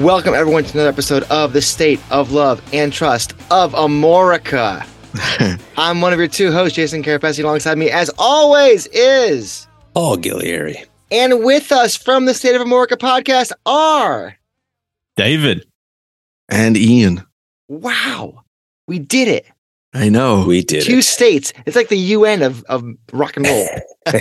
Welcome everyone to another episode of the State of Love and Trust of Amorica. I'm one of your two hosts, Jason Carapesi. Alongside me, as always, is Paul Gillieri. And with us from the State of Amorica podcast are David and Ian. Wow, we did it! I know we did two it. states. It's like the UN of of rock and roll.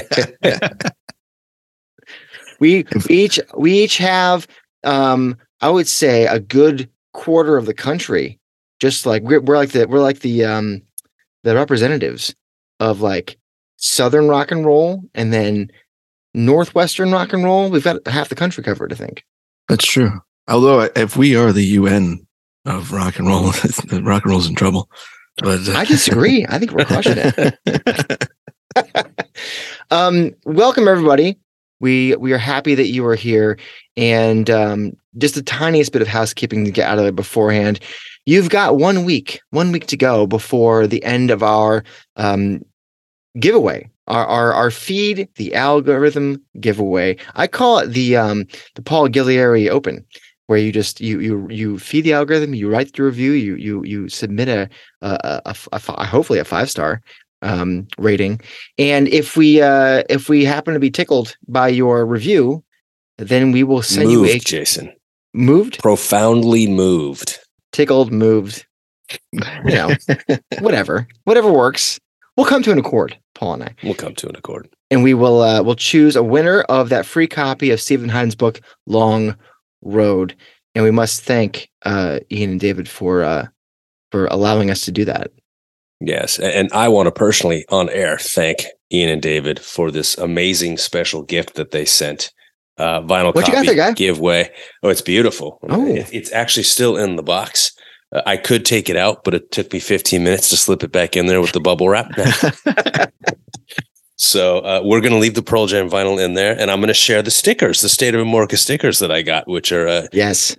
we, we each we each have um I would say a good quarter of the country. Just like we're, we're like the we're like the um the representatives of like southern rock and roll and then northwestern rock and roll. We've got half the country covered, I think. That's true. Although if we are the UN of rock and roll, rock and roll's in trouble. But uh, I disagree. I think we're crushing it. um, welcome everybody. We we are happy that you are here, and um, just the tiniest bit of housekeeping to get out of it beforehand. You've got one week, one week to go before the end of our um, giveaway, our, our our feed the algorithm giveaway. I call it the um, the Paul Gillieri Open, where you just you you you feed the algorithm, you write the review, you you you submit a a, a, a, a hopefully a five star um, rating, and if we uh, if we happen to be tickled by your review, then we will send moved, you a Jason. Moved, profoundly moved, tickled, moved. You know, whatever, whatever works. We'll come to an accord, Paul and I. We'll come to an accord, and we will uh, we'll choose a winner of that free copy of Stephen Hyden's book, Long Road. And we must thank uh, Ian and David for uh, for allowing us to do that. Yes, and I want to personally, on air, thank Ian and David for this amazing special gift that they sent. Uh, vinyl what copy you got there, giveaway. Oh, it's beautiful. Oh. It, it's actually still in the box. Uh, I could take it out, but it took me 15 minutes to slip it back in there with the bubble wrap. so uh, we're going to leave the Pearl Jam vinyl in there, and I'm going to share the stickers, the State of Amorica stickers that I got, which are uh, yes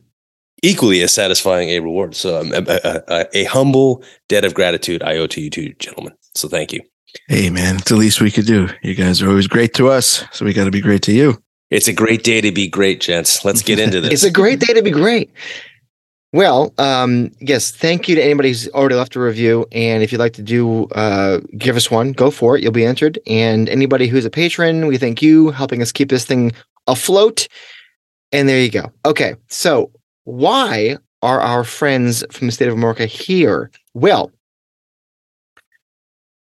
equally as satisfying a reward. So um, a, a, a, humble debt of gratitude I owe to you two gentlemen. So thank you. Hey man, it's the least we could do. You guys are always great to us, so we got to be great to you. It's a great day to be great, gents. Let's get into this. it's a great day to be great. Well, um, yes, thank you to anybody who's already left a review. And if you'd like to do, uh, give us one, go for it. You'll be entered. And anybody who's a patron, we thank you helping us keep this thing afloat. And there you go. Okay. So why are our friends from the state of Amorica here? Well,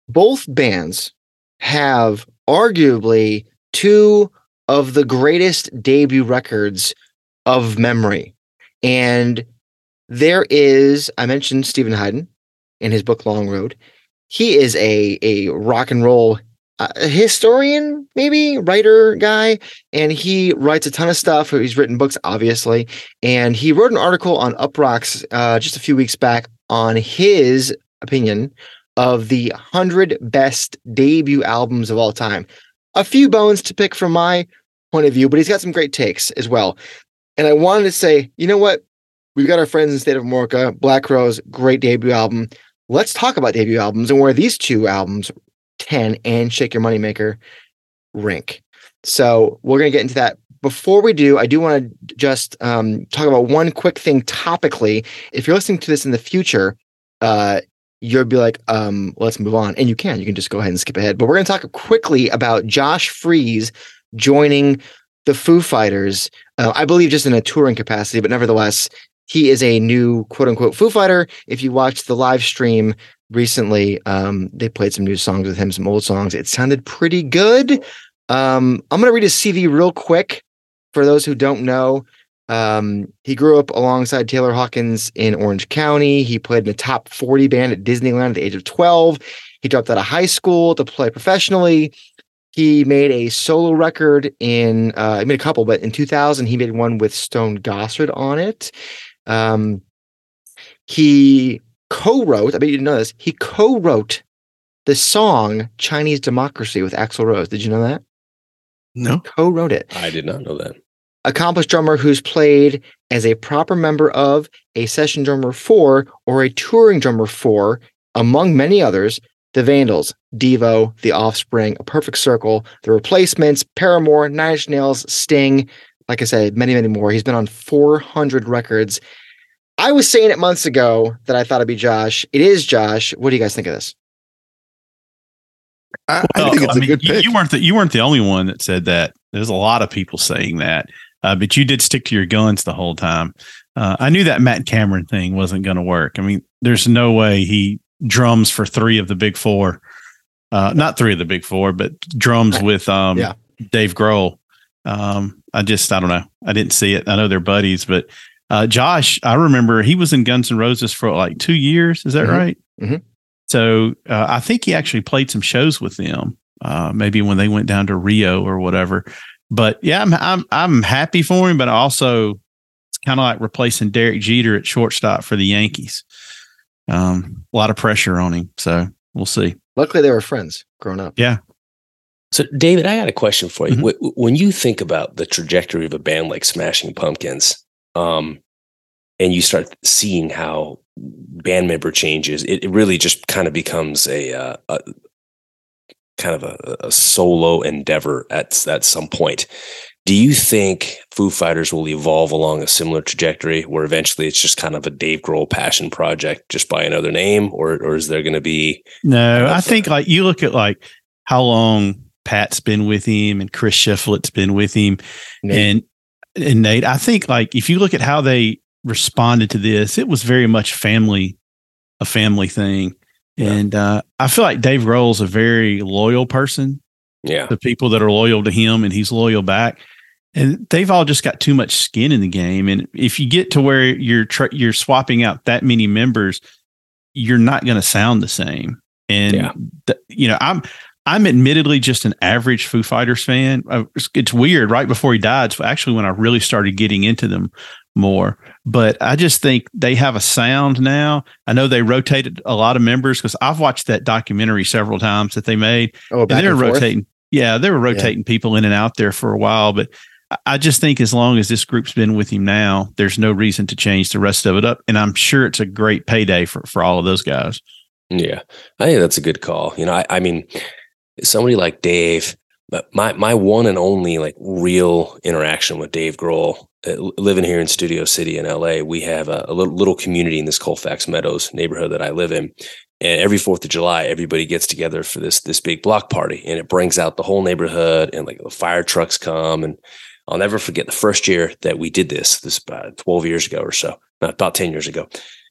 both bands have arguably two of the greatest debut records of memory. And there is, I mentioned Stephen Hyden in his book Long Road. He is a, a rock and roll uh, historian, maybe writer guy, and he writes a ton of stuff. He's written books, obviously, and he wrote an article on Uproxx uh, just a few weeks back on his opinion of the hundred best debut albums of all time. A few bones to pick from my point of view, but he's got some great takes as well. And I wanted to say, you know what? We've got our friends in state of Amorica, Black Crowes, great debut album. Let's talk about debut albums and where these two albums 10 and Shake Your Moneymaker rink. So we're going to get into that. Before we do, I do want to just um, talk about one quick thing topically. If you're listening to this in the future, uh, you'll be like, um, let's move on. And you can. You can just go ahead and skip ahead. But we're going to talk quickly about Josh Freese joining the Foo Fighters. Uh, I believe just in a touring capacity, but nevertheless, he is a new quote unquote Foo Fighter. If you watched the live stream recently, um, they played some new songs with him, some old songs. It sounded pretty good. Um, I'm going to read his CV real quick for those who don't know. Um, he grew up alongside Taylor Hawkins in Orange County. He played in a top 40 band at Disneyland at the age of 12. He dropped out of high school to play professionally. He made a solo record in, uh, he made a couple, but in 2000, he made one with Stone Gossard on it. Um, he co-wrote. I bet you didn't know this. He co-wrote the song "Chinese Democracy" with Axl Rose. Did you know that? No. Co-wrote it. I did not know that. Accomplished drummer who's played as a proper member of a session drummer for or a touring drummer for, among many others, the Vandals, Devo, The Offspring, A Perfect Circle, The Replacements, Paramore, Nine Inch Nails, Sting. Like I said, many, many more. He's been on 400 records. I was saying it months ago that I thought it'd be Josh. It is Josh. What do you guys think of this? I, I think it's I a mean, good you, pick. you weren't the you weren't the only one that said that. There's a lot of people saying that, uh, but you did stick to your guns the whole time. Uh, I knew that Matt Cameron thing wasn't going to work. I mean, there's no way he drums for three of the big four, uh, not three of the big four, but drums with um, Yeah. Dave Grohl. Um, I just I don't know. I didn't see it. I know they're buddies, but uh, Josh, I remember he was in Guns N' Roses for like two years. Is that Mhm. right? Mhm. So uh, I think he actually played some shows with them, uh, maybe when they went down to Rio or whatever. But yeah, I'm I'm I'm happy for him, but also it's kind of like replacing Derek Jeter at shortstop for the Yankees. Um, a lot of pressure on him, so we'll see. Luckily, they were friends growing up. Yeah, so, David, I got a question for you. Mhm. When you think about the trajectory of a band like Smashing Pumpkins, um, and you start seeing how band member changes, it, it really just kind of becomes a, uh, a kind of a, a solo endeavor at at some point. Do you think Foo Fighters will evolve along a similar trajectory, where eventually it's just kind of a Dave Grohl passion project, just by another name, or or is there going to be No, I think like you look at like how long Pat's been with him and Chris Shiflett's been with him Nate. and and Nate. I think like if you look at how they responded to this, it was very much family, a family thing. Yeah. And uh, I feel like Dave Grohl's a very loyal person yeah the people that are loyal to him and he's loyal back. And they've all just got too much skin in the game. And if you get to where you're you're swapping out that many members, you're not going to sound the same. And Yeah. th- you know, I'm I'm admittedly just an average Foo Fighters fan. It's, it's weird. Right before he died, so actually when I really started getting into them more. But I just think they have a sound now. I know they rotated a lot of members because I've watched that documentary several times that they made Oh, back and they were and forth? rotating. Yeah, they were rotating people in and out there for a while, but I- I just think as long as this group's been with him now, there's no reason to change the rest of it up. And I'm sure it's a great payday for for all of those guys. Yeah, I think that's a good call. You know, I, I mean, somebody like Dave, but my my one and only like real interaction with Dave Grohl, uh, living here in Studio City in LA, we have a, a little, little community in this Colfax Meadows neighborhood that I live in. And every Fourth of July, everybody gets together for this this big block party, and it brings out the whole neighborhood, and like the fire trucks come. And I'll never forget the first year that we did this. This about twelve years ago or so, not about ten years ago.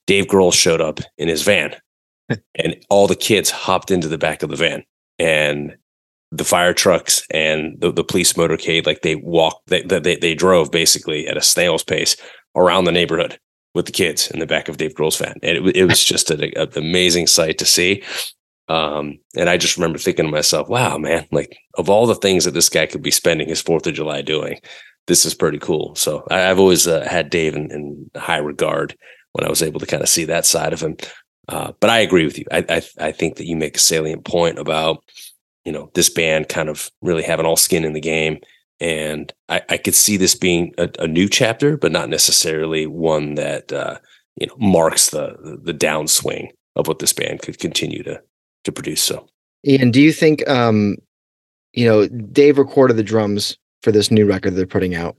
Dave Grohl showed up in his van and all the kids hopped into the back of the van and the fire trucks and the, the police motorcade like they walked they, they they drove basically at a snail's pace around the neighborhood with the kids in the back of Dave Grohl's van. And it, it was just an, amazing sight to see. Um and I just remember thinking to myself wow man like of all the things that this guy could be spending his 4th of July doing this is pretty cool. So I, I've always uh, had Dave in, in high regard when I was able to kind of see that side of him uh, but I agree with you. I, I I think that you make a salient point about you know this band kind of really having all skin in the game, and I, I could see this being a, a new chapter, but not necessarily one that uh, you know marks the the downswing of what this band could continue to to produce. So Ian, do you think um you know, Dave recorded the drums for this new record they're putting out.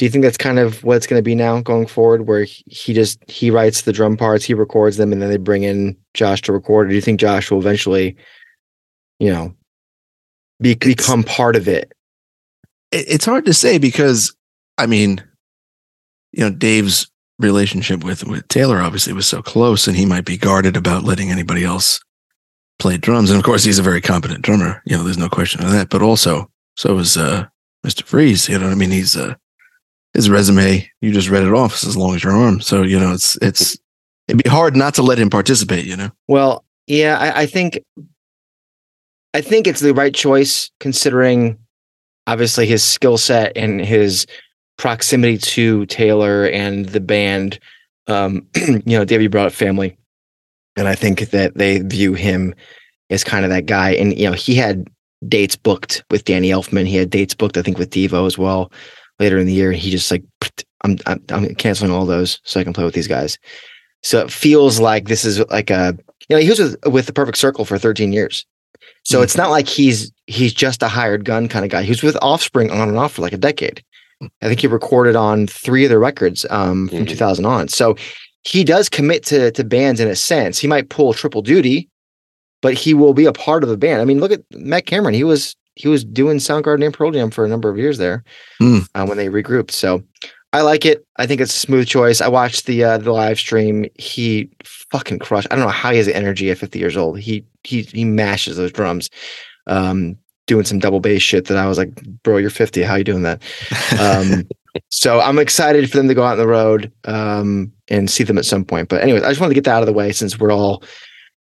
Do you think that's kind of what it's going to be now going forward where he- just he writes the drum parts, he records them and then they bring in Josh to record? Or do you think Josh will eventually you know be, become part of it? it- it's hard to say because I mean, you know, Dave's relationship with with Taylor obviously was so close, and he might be guarded about letting anybody else play drums. And of course, he's a very competent drummer. You know, there's no question of that. But also, so is uh, Mr. Freese. You know, what I mean, he's uh, his resume. You just read it off it's as long as your arm. So you know, it's it's it'd be hard not to let him participate. You know, Well, yeah, I, I think I think it's the right choice considering obviously his skill set and his proximity to Taylor and the band. Um, you know, David you brought up family, and I think that they view him as kind of that guy. And you know, he had dates booked with Danny Elfman. He had dates booked, I think, with Devo as well later in the year. And he just like, I'm, I'm, I'm canceling all those so I can play with these guys. So it feels like this is like a, you know, he was with, with the Perfect Circle for 13 years. So Mhm. it's not like he's he's just a hired gun kind of guy. He was with Offspring on and off for like a decade. I think he recorded on three of their records um, from Mhm. 2000 on. So he does commit to to bands in a sense. He might pull triple duty, but he will be a part of the band. I mean, look at Matt Cameron. He was he was doing Soundgarden and Pearl Jam for a number of years there Hmm. uh, when they regrouped. So I like it. I think it's a smooth choice. I watched the uh, the live stream. He fucking crushed. I don't know how he has the energy at 50 years old. He he he mashes those drums, um, doing some double bass shit that I was like, bro, you're 50. How you doing that? Um, so I'm excited for them to go out on the road um, and see them at some point. But anyways, I just wanted to get that out of the way since we're all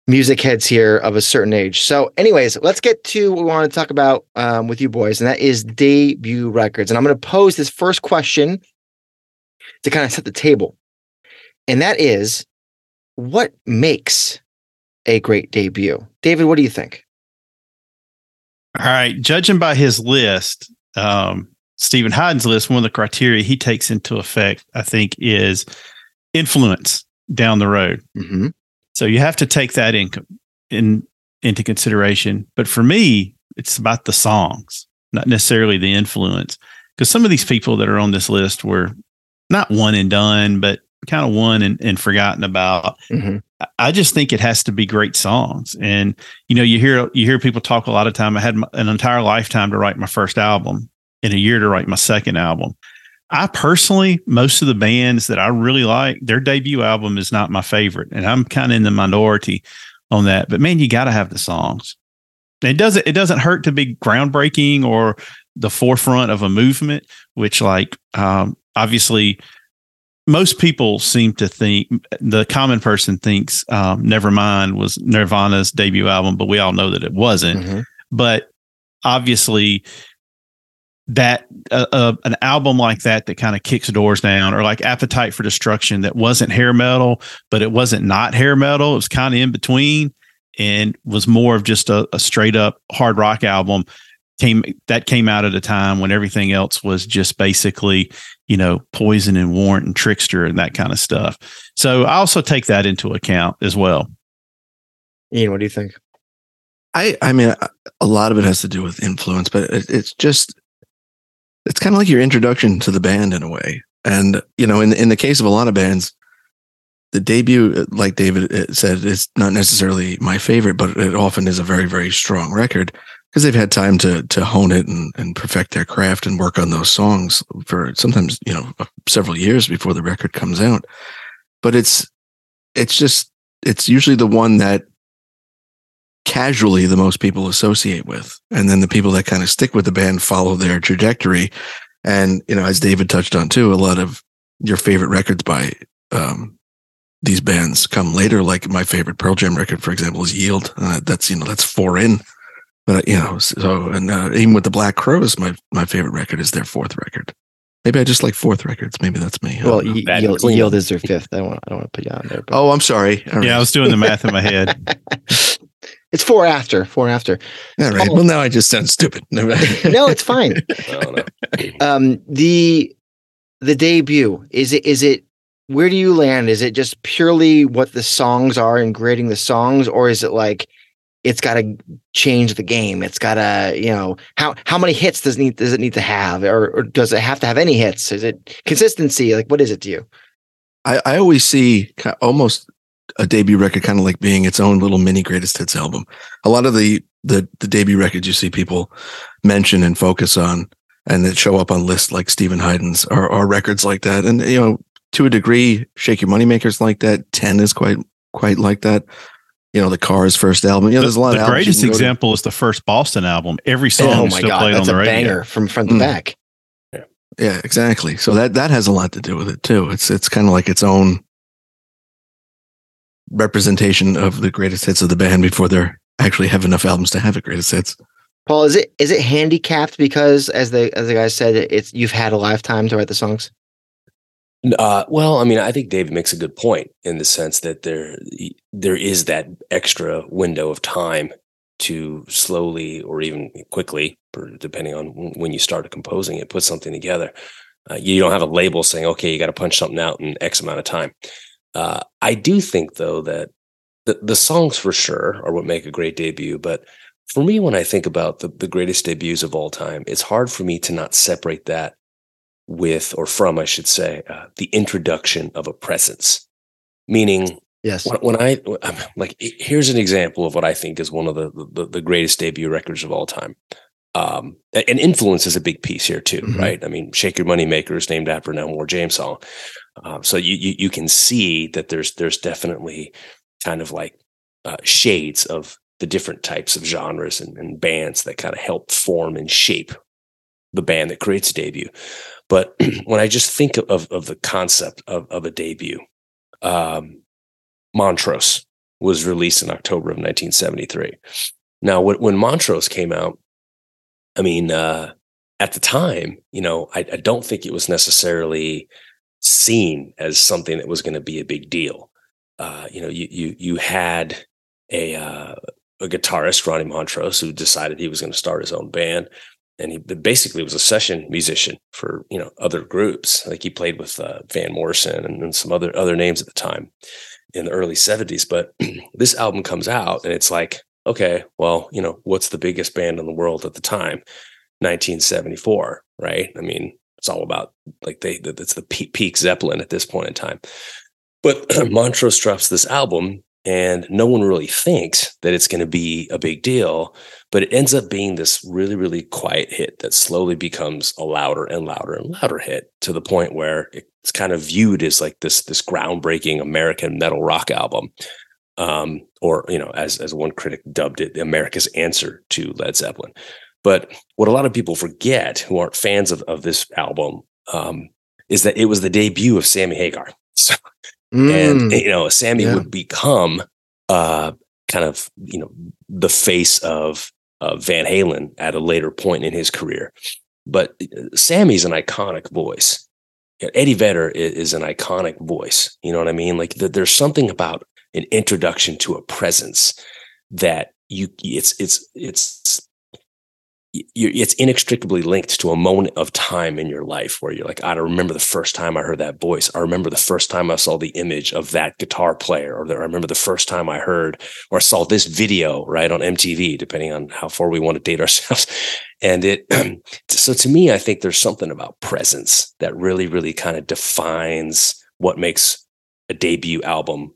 music heads here of a certain age. So, anyways, let's get to what we want to talk about um, with you boys, and that is debut records. And I'm going to pose this first question to kind of set the table, and that is, what makes a great debut? David, what do you think? All right. Judging by his list, um, Stephen Hyden's list, one of the criteria he takes into effect, I think, is influence down the road. Mm-hmm. So you have to take that in, in into consideration. But for me, it's about the songs, not necessarily the influence. Because some of these people that are on this list were not one and done, but kind of one and, and forgotten about. Mm-hmm. I- just think it has to be great songs. And you know, you hear you hear people talk a lot of time. I had my, an entire lifetime to write my first album, and a year to write my second album. I personally, most of the bands that I really like, their debut album is not my favorite, and I'm kind of in the minority on that. But man, you got to have the songs. It doesn't it doesn't hurt to be groundbreaking or the forefront of a movement, which like um, obviously most people seem to think the common person thinks um, Nevermind was Nirvana's debut album, but we all know that it wasn't. Mm-hmm. But obviously, that uh, uh, an album like that that kind of kicks doors down, or like Appetite for Destruction, that wasn't hair metal, but it wasn't not hair metal. It was kind of in between, and was more of just a, a straight up hard rock album. Came that came out at a time when everything else was just basically, you know, Poison and Warrant and Trixter and that kind of stuff. So I also take that into account as well. Ian, what do you think? I I mean, a- a lot of it has to do with influence, but it, it's just it's kind of like your introduction to the band in a way. And you know, in in the case of a lot of bands, the debut, like David uh, said, is not necessarily my favorite, but it often is a very very strong record because they've had time to to hone it and and perfect their craft and work on those songs for sometimes you know several years before the record comes out. But it's it's just it's usually the one that casually the most people associate with. And then the people that kind of stick with the band follow their trajectory. And you know as david touched on too a lot of your favorite records by um these bands come later. Like my favorite pearl jam record for example is yield. Uh, that's you know that's four in. But you know so and uh, even with the black crowes my my favorite record is their fourth record. Maybe i just like fourth records. Maybe that's me. I Well, y- yield, yield is their fifth. I don't want. I don't want to put you on there. But oh i'm sorry. All Yeah, I was doing the math in my head. it's four after. Four after. All right. well now i just sound stupid no, it's fine. I don't um the the debut is it is it where do you land is it just purely what the songs are and grading the songs or is it like it's got to change the game it's got to you know how how many hits does it need does it need to have or, or does it have to have any hits is it consistency like what is it to you I, I always see almost a debut record kind of like being its own little mini greatest hits album. A lot of the the the debut records you see people mention and focus on and that show up on lists like Stephen Hyden's are, are records like that. And you know, to a degree, Shake Your Moneymakers like that. Ten is quite quite like that. You know, the Cars first album. You know, there's a lot the of albums you greatest can go to. example is the first Boston album. Every song oh is my still god played on that's the a radio. banger from front to Mm. back Yeah, exactly. So that that has a lot to do with it too. It's it's kind of like its own representation of the greatest hits of the band before they're actually have enough albums to have a greatest hits. paul is it is it handicapped because as the as the guy said it's you've had a lifetime to write the songs Uh, well, I mean, I think David makes a good point in the sense that there there is that extra window of time to slowly or even quickly, depending on when you start composing it, put something together. Uh, you don't have a label saying, "Okay, you got to punch something out in X amount of time." Uh, I do think, though, that the the songs for sure are what make a great debut. But for me, when I think about the the greatest debuts of all time, it's hard for me to not separate that with or from, I should say, uh, the introduction of a presence. Meaning, yes, when, when, I like, here's an example of what I think is one of the the, the greatest debut records of all time. Um, and influence is a big piece here too, mm-hmm. right? I mean, "Shake Your Money Maker" is named after an Elmore James song, um, so you, you you can see that there's there's definitely kind of like uh, shades of the different types of genres and, and bands that kind of help form and shape the band that creates a debut. But when I just think of, of the concept of, of a debut, um, Montrose was released in October of 1973. Now, when, when Montrose came out, I mean, uh, at the time, you know, I, I, don't think it was necessarily seen as something that was going to be a big deal. Uh, you know, you you you had a uh, a guitarist, Ronnie Montrose, who decided he was going to start his own band and he basically was a session musician for you know other groups. Like he played with uh, Van Morrison and, and, some other other names at the time in the early '70s. But this album comes out, and it's like, okay, well, you know, what's the biggest band in the world at the time? 1974, right? I mean, it's all about like they that's the peak, Zeppelin at this point in time. But Montrose drops this album and no one really thinks that it's going to be a big deal but it ends up being this really really quiet hit that slowly becomes a louder and louder and louder hit to the point where it's kind of viewed as like this this groundbreaking american metal rock album um, or you know as as one critic dubbed it america's answer to led zeppelin but what a lot of people forget who aren't fans of, of this album um, is that it was the debut of sammy hagar so Mm, and you know, Sammy yeah. would become uh, kind of you know the face of uh, Van Halen at a later point in his career. But uh, Sammy's an iconic voice. Eddie Vedder is, is, an iconic voice. You know what I mean? Like the, there's something about an introduction to a presence that you it's it's it's it's inextricably linked to a moment of time in your life where you're like, I remember the first time I heard that voice. I remember the first time I saw the image of that guitar player, or I remember the first time I heard or saw this video right on MTV, depending on how far we want to date ourselves. And it, so to me, I think there's something about presence that really, really kind of defines what makes a debut album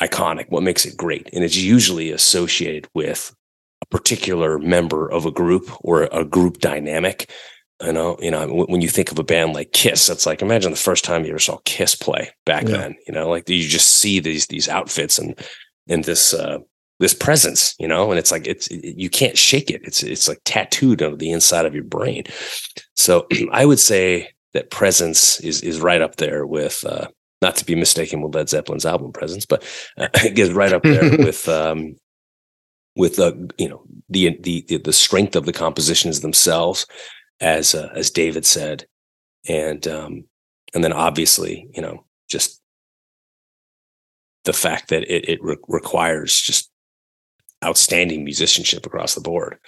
iconic, what makes it great. And it's usually associated with particular member of a group or a group dynamic. You know, you know, when you think of a band like Kiss, it's like imagine the first time you ever saw Kiss play back yeah. then. You know, like you just see these these outfits and and this uh, this presence, you know, and it's like it's it, you can't shake it. It's it's like tattooed on the inside of your brain. So I would say that presence is is right up there with uh, not to be mistaken with Led Zeppelin's album Presence, but uh, it gets right up there with um, with the uh, you know the the the strength of the compositions themselves, as uh, as David said, and um, and then obviously you know just the fact that it it re- requires just outstanding musicianship across the board.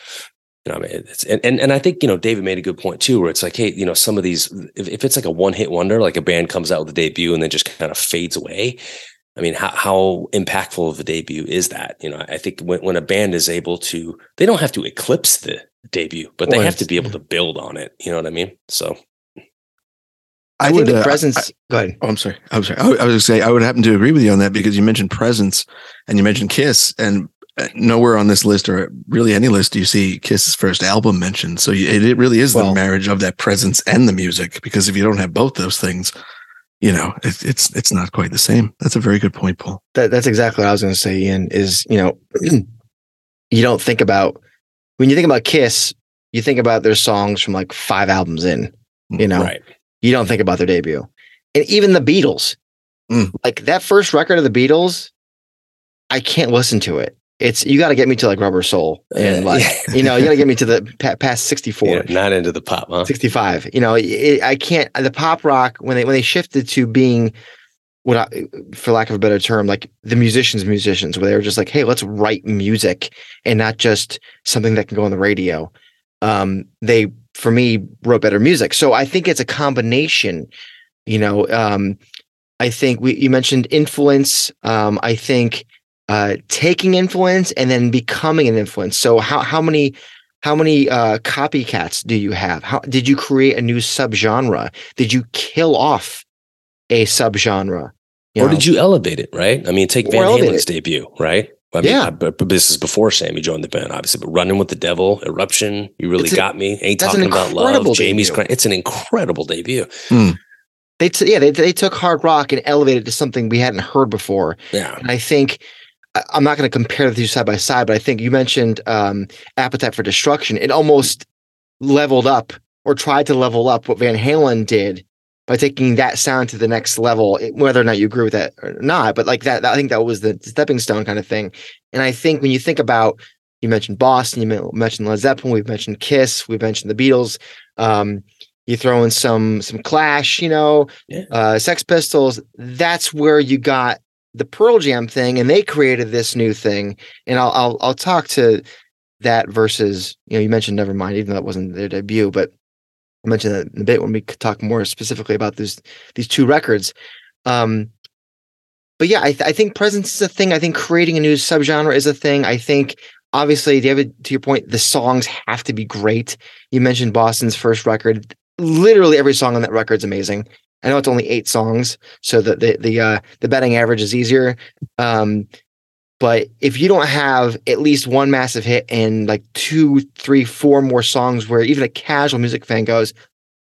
You know, I mean, it's and, and and I think you know David made a good point too, where it's like, hey, you know, some of these, if, if it's like a one hit wonder, like a band comes out with a debut and then just kind of fades away, I mean, how, how impactful of a debut is that? You know, I think when, when a band is able to, they don't have to eclipse the debut, but they well, have to be able to build on it. You know what I mean? So I, I would, think the uh, presence. I, go ahead. Oh, I'm sorry. I'm sorry. I, I was going to say I would happen to agree with you on that because you mentioned presence and you mentioned Kiss, and uh, nowhere on this list or really any list do you see Kiss's first album mentioned. So it, it really is well, the marriage of that presence and the music. Because if you don't have both those things, you know, it, it's it's not quite the same. That's a very good point, Paul. That, that's exactly what I was going to say. Ian is you know, you don't think about when you think about Kiss, you think about their songs from like five albums in. You know, right. you don't think about their debut, and even the Beatles. Mm. Like that first record of the Beatles, I can't listen to it. It's you got to get me to like Rubber Soul. And like you know you got to get me to the past 64 Yeah, not into the pop, huh? 65 you know it, i can't the pop rock when they when they shifted to being what I, for lack of a better term like the musicians musicians where they were just like hey let's write music and not just something that can go on the radio. Um they for me wrote better music. So i think it's a combination you know um i think we you mentioned influence. Um i think uh taking influence and then becoming an influence so how how many how many uh, copycats do you have? How did you create a new subgenre? Did you kill off a subgenre? or did you elevate it, right? I mean, take Van Halen's debut, right? I mean, Yeah. I- but, but this is before Sammy joined the band, obviously. But Running with the Devil, Eruption, You Really a- Got Me, Ain't Talking About Love, incredible Jamie's debut. Grand. It's an incredible debut. They t- yeah they they took hard rock and elevated it to something we hadn't heard before. Yeah. And I think I- I'm not going to compare the two side by side, but I think you mentioned um, Appetite for Destruction. It almost leveled up or tried to level up what Van Halen did by taking that sound to the next level, whether or not you agree with that or not. But like that, I think that was the stepping stone kind of thing. And I think when you think about, you mentioned Boston, you mentioned Led Zeppelin, we've mentioned Kiss, we've mentioned the Beatles. Um, you throw in some some Clash, you know, Yeah. uh, Sex Pistols. That's where you got the Pearl Jam thing, and they created this new thing. And I'll I'll I'll talk to that versus you know you mentioned Nevermind, even though that wasn't their debut, but I mentioned that in a bit when we talk more specifically about these these two records. Um, but yeah, I, th- I think presence is a thing. I think creating a new subgenre is a thing. I think obviously, David, to your point, the songs have to be great. You mentioned Boston's first record. Literally every song on that record is amazing. I know it's only eight songs, so the the the uh, the betting average is easier. Um, but if you don't have at least one massive hit and like two, three, four more songs where even a casual music fan goes,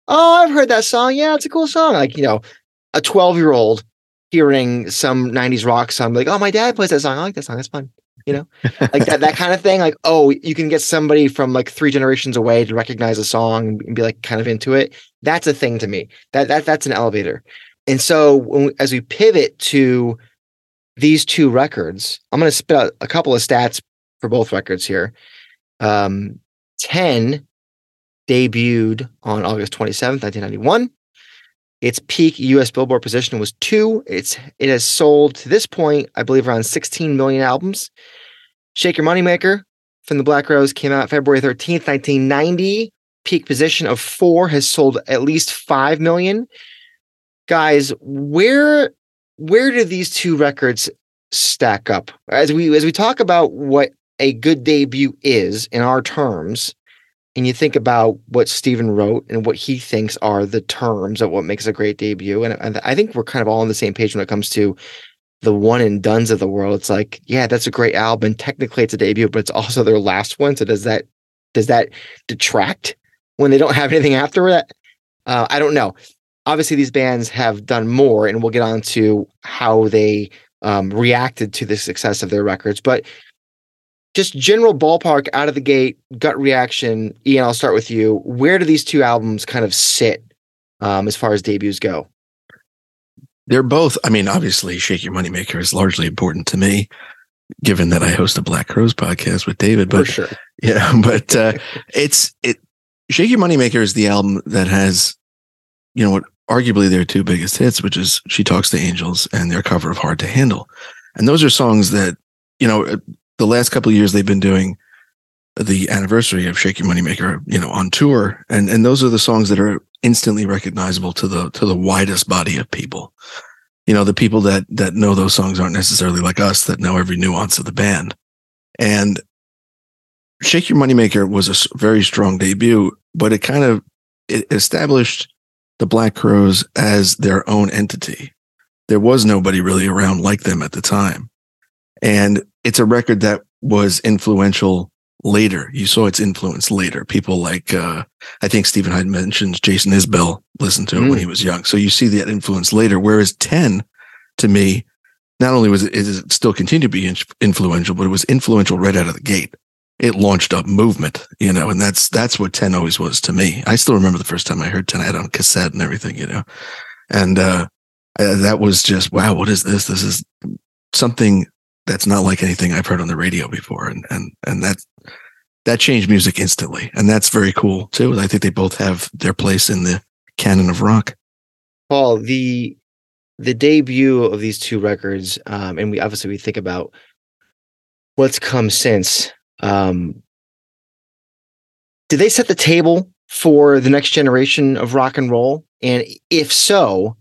"Oh, I've heard that song. Yeah, it's a cool song." Like you know, a twelve year old hearing some '90s rock song, like, "Oh, my dad plays that song. I like that song. That's fun." You know, like that that kind of thing. Like, oh, you can get somebody from like three generations away to recognize a song and be like kind of into it. That's a thing to me. That that that's an elevator. And so when as we pivot to these two records, I'm going to spit out a couple of stats for both records here. Um, 10 debuted on August 27th, 1991. Its peak US Billboard position was two. It's it has sold to this point, I believe, around 16 million albums. Shake Your Moneymaker from the Black Crowes came out February 13th, 1990. Peak position of four has sold at least five million. Guys, where where do these two records stack up? As we as we talk about what a good debut is in our terms, and you think about what Stephen wrote and what he thinks are the terms of what makes a great debut, and, and I think we're kind of all on the same page when it comes to the one and duns of the world. It's like, yeah, that's a great album. Technically, it's a debut, but it's also their last one. So does that does that detract when they don't have anything after that? Uh, I don't know. Obviously, these bands have done more, and we'll get on to how they um, reacted to the success of their records. But just general ballpark out of the gate, gut reaction. Ian, I'll start with you. Where do these two albums kind of sit um, as far as debuts go? They're both, I mean, obviously, Shake Your Moneymaker is largely important to me, given that I host a Black Crowes podcast with David. For But sure. yeah, but uh, it's it. Shake Your Moneymaker is the album that has, you know, what arguably their two biggest hits, which is She Talks to Angels and their cover of Hard to Handle, and those are songs that you know uh, the last couple of years they've been doing the anniversary of Shake Your Moneymaker, you know, on tour, and and those are the songs that are instantly recognizable to the to the widest body of people. You know, the people that that know those songs aren't necessarily like us that know every nuance of the band, and Shake Your Moneymaker was a very strong debut, but it kind of it established the Black Crowes as their own entity. There was nobody really around like them at the time. And it's a record that was influential later. You saw its influence later. People like uh I think Stephen Hyden mentions Jason Isbell listened to it when Mm. he was young. So you see that influence later. Whereas 10 to me, not only was it, it still continue to be influential, but it was influential right out of the gate it launched a movement, you know, and that's that's what 10 always was to me. I still remember the first time I heard 10 I had on cassette and everything, you know. And uh I, that was just wow, what is this? This is something that's not like anything I've heard on the radio before, and and and that that changed music instantly, and that's very cool too. I think they both have their place in the canon of rock. Paul, the the debut of these two records, um, and we obviously we think about what's come since. Um, did they set the table for the next generation of rock and roll? And if so,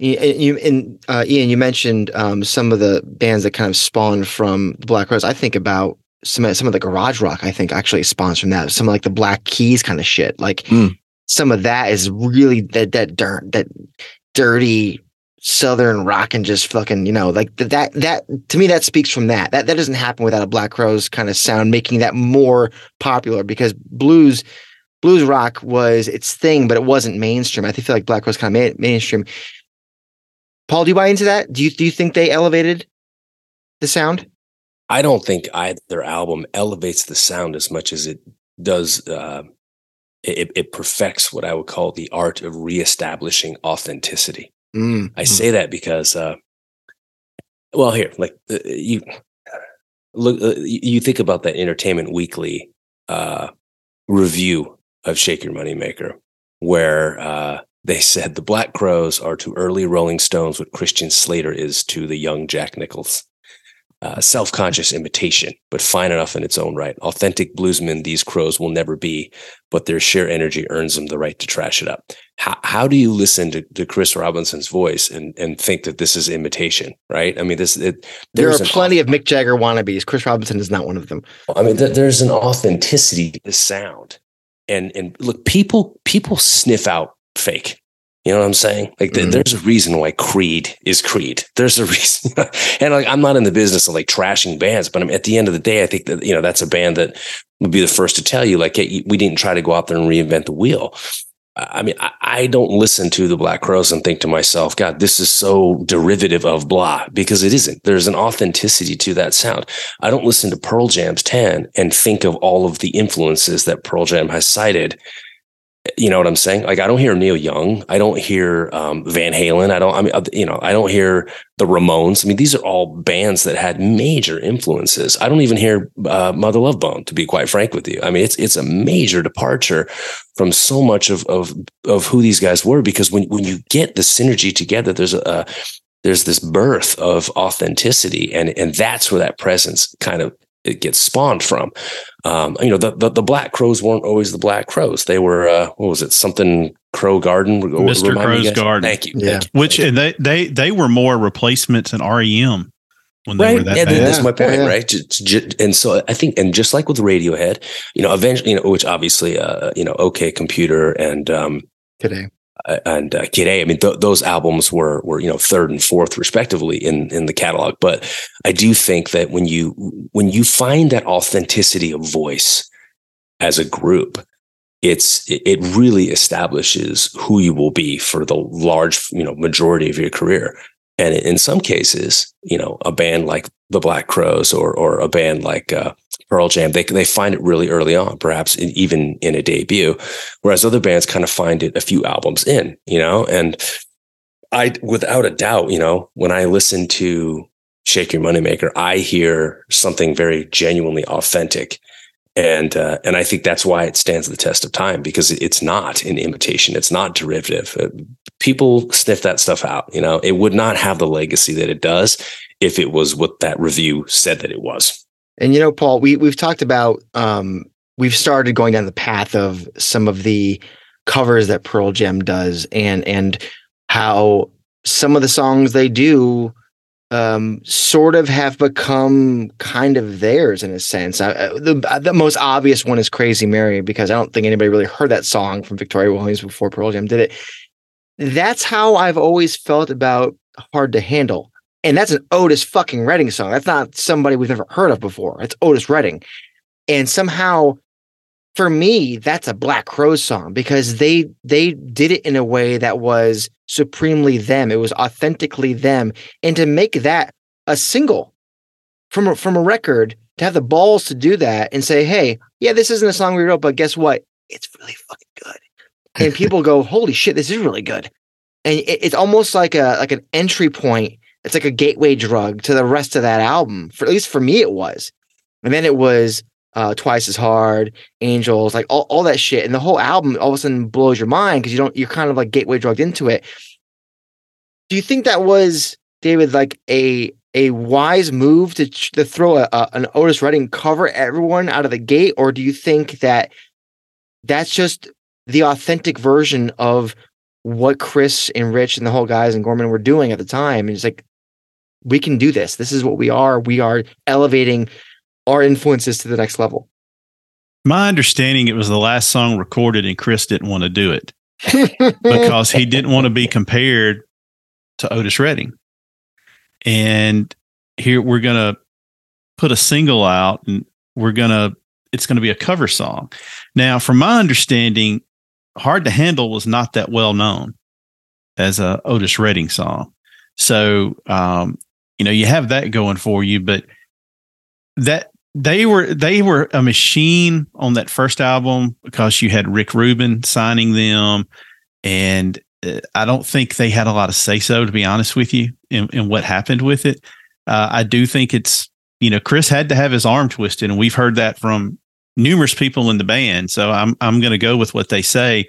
you, and uh, Ian, you mentioned um, some of the bands that kind of spawned from the Black Crowes. I think about some some of the garage rock. I think actually spawns from that. Some of like the Black Keys kind of shit. Like mm. some of that is really that that dirt that dirty southern rock and just fucking you know like that that to me that speaks from that that that doesn't happen without a black crowes kind of sound making that more popular because blues blues rock was its thing but it wasn't mainstream i feel like black crowes kind of made it mainstream paul do you buy into that? Do you do you think they elevated the sound? I don't think either album elevates the sound as much as it does uh it, it perfects what I would call the art of reestablishing authenticity. Mm, I say that because, uh, well, here, like uh, you look, uh, you think about that Entertainment Weekly uh, review of Shake Your Moneymaker, where uh, they said the Black Crowes are to early Rolling Stones what Christian Slater is to the young Jack Nichols. uh, self conscious imitation, but fine enough in its own right. Authentic bluesmen, these crows will never be, but their sheer energy earns them the right to trash it up. How, how do you listen to, to Chris Robinson's voice and, and think that this is imitation, right? I mean, this it, there are plenty of Mick Jagger wannabes. Chris Robinson is not one of them. I mean, th- there's an authenticity to the sound. And, and look, people people sniff out fake. You know what I'm saying? Like, mm-hmm. there's a reason why Creed is Creed. There's a reason, and like, I'm not in the business of like trashing bands, but I'm at the end of the day, I think that you know that's a band that would be the first to tell you, like, hey, we didn't try to go out there and reinvent the wheel. I mean, I, I don't listen to the Black Crowes and think to myself, God, this is so derivative of blah, because it isn't. There's an authenticity to that sound. I don't listen to Pearl Jam's 10 and think of all of the influences that Pearl Jam has cited you know what I'm saying? Like I don't hear Neil Young, I don't hear um, Van Halen, I don't. I mean, uh, you know, I don't hear the Ramones. I mean, these are all bands that had major influences. I don't even hear uh, Mother Love Bone, to be quite frank with you. I mean, it's it's a major departure from so much of of of who these guys were because when when you get the synergy together, there's a, a there's this birth of authenticity, and and that's where that presence kind of it gets spawned from. Um, you know, the, the, the Black Crowes weren't always the Black Crowes. They were uh, what was it? Something Crow Garden, Mr. Crowe's Garden. Thank you. Yeah. Thank you. Which and they they they were more replacements than REM. When they right. were that yeah, bad. that's my point, yeah. right? And so I think, and just like with Radiohead, you know, eventually, you know, which obviously, uh, you know, OK Computer and um, today and uh, Kid A. I mean, th- those albums were were you know third and fourth respectively in in the catalog. But I do think that when you when you find that authenticity of voice as a group, it's it really establishes who you will be for the large you know majority of your career. And in some cases, you know, a band like the Black Crowes or or a band like uh, Pearl Jam, they they find it really early on, perhaps in, even in a debut, whereas other bands kind of find it a few albums in, you know. And I, without a doubt, you know, when I listen to Shake Your Moneymaker, I hear something very genuinely authentic, and uh, and I think that's why it stands the test of time because it's not an imitation, it's not derivative. Uh, people sniff that stuff out, you know. It would not have the legacy that it does if it was what that review said that it was. And you know, Paul, we we've talked about um, we've started going down the path of some of the covers that Pearl Jam does, and and how some of the songs they do um, sort of have become kind of theirs in a sense. I, the the most obvious one is "Crazy Mary" because I don't think anybody really heard that song from Victoria Williams before Pearl Jam did it. That's how I've always felt about "Hard to Handle." And that's an Otis fucking Redding song. That's not somebody we've ever heard of before. It's Otis Redding. And somehow for me, that's a Black Crowes song because they they did it in a way that was supremely them. It was authentically them. And to make that a single from a, from a record, to have the balls to do that and say, "Hey, yeah, this isn't a song we wrote, but guess what? It's really fucking good." And people go, "Holy shit, this is really good." And it, it's almost like a like an entry point it's like a gateway drug to the rest of that album. For at least for me, it was. And then it was uh, twice as hard, Angels, like all, all that shit, and the whole album all of a sudden blows your mind because you don't you're kind of like gateway drugged into it. Do you think that was David like a a wise move to to throw a, a, an Otis Redding cover everyone out of the gate, or do you think that that's just the authentic version of what Chris and Rich and the whole guys and Gorman were doing at the time? And it's like we can do this. This is what we are. We are elevating our influences to the next level. My understanding, it was the last song recorded, and Chris didn't want to do it because he didn't want to be compared to Otis Redding. And here we're going to put a single out and we're going to, it's going to be a cover song. Now, from my understanding, Hard to Handle was not that well known as a Otis Redding song. So, um, you know, you have that going for you, but that they were they were a machine on that first album because you had Rick Rubin signing them, and uh, I don't think they had a lot of say so, to be honest with you, in, in what happened with it. Uh, I do think it's you know Chris had to have his arm twisted, and we've heard that from numerous people in the band. So I'm I'm going to go with what they say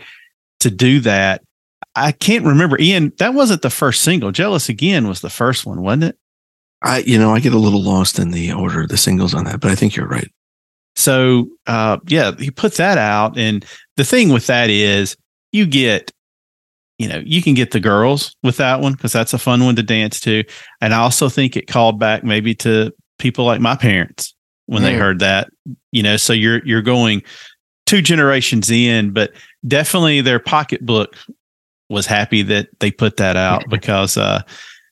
to do that. I can't remember, Ian. That wasn't the first single. "Jealous Again" was the first one, wasn't it? I, you know, I get a little lost in the order of the singles on that, but I think you're right. So, uh, yeah, he put that out, and the thing with that is you get, you know, you can get the girls with that one because that's a fun one to dance to, and I also think it called back maybe to people like my parents when mm. they heard that, you know. So you're you're going two generations in, but definitely their pocketbook was happy that they put that out because uh,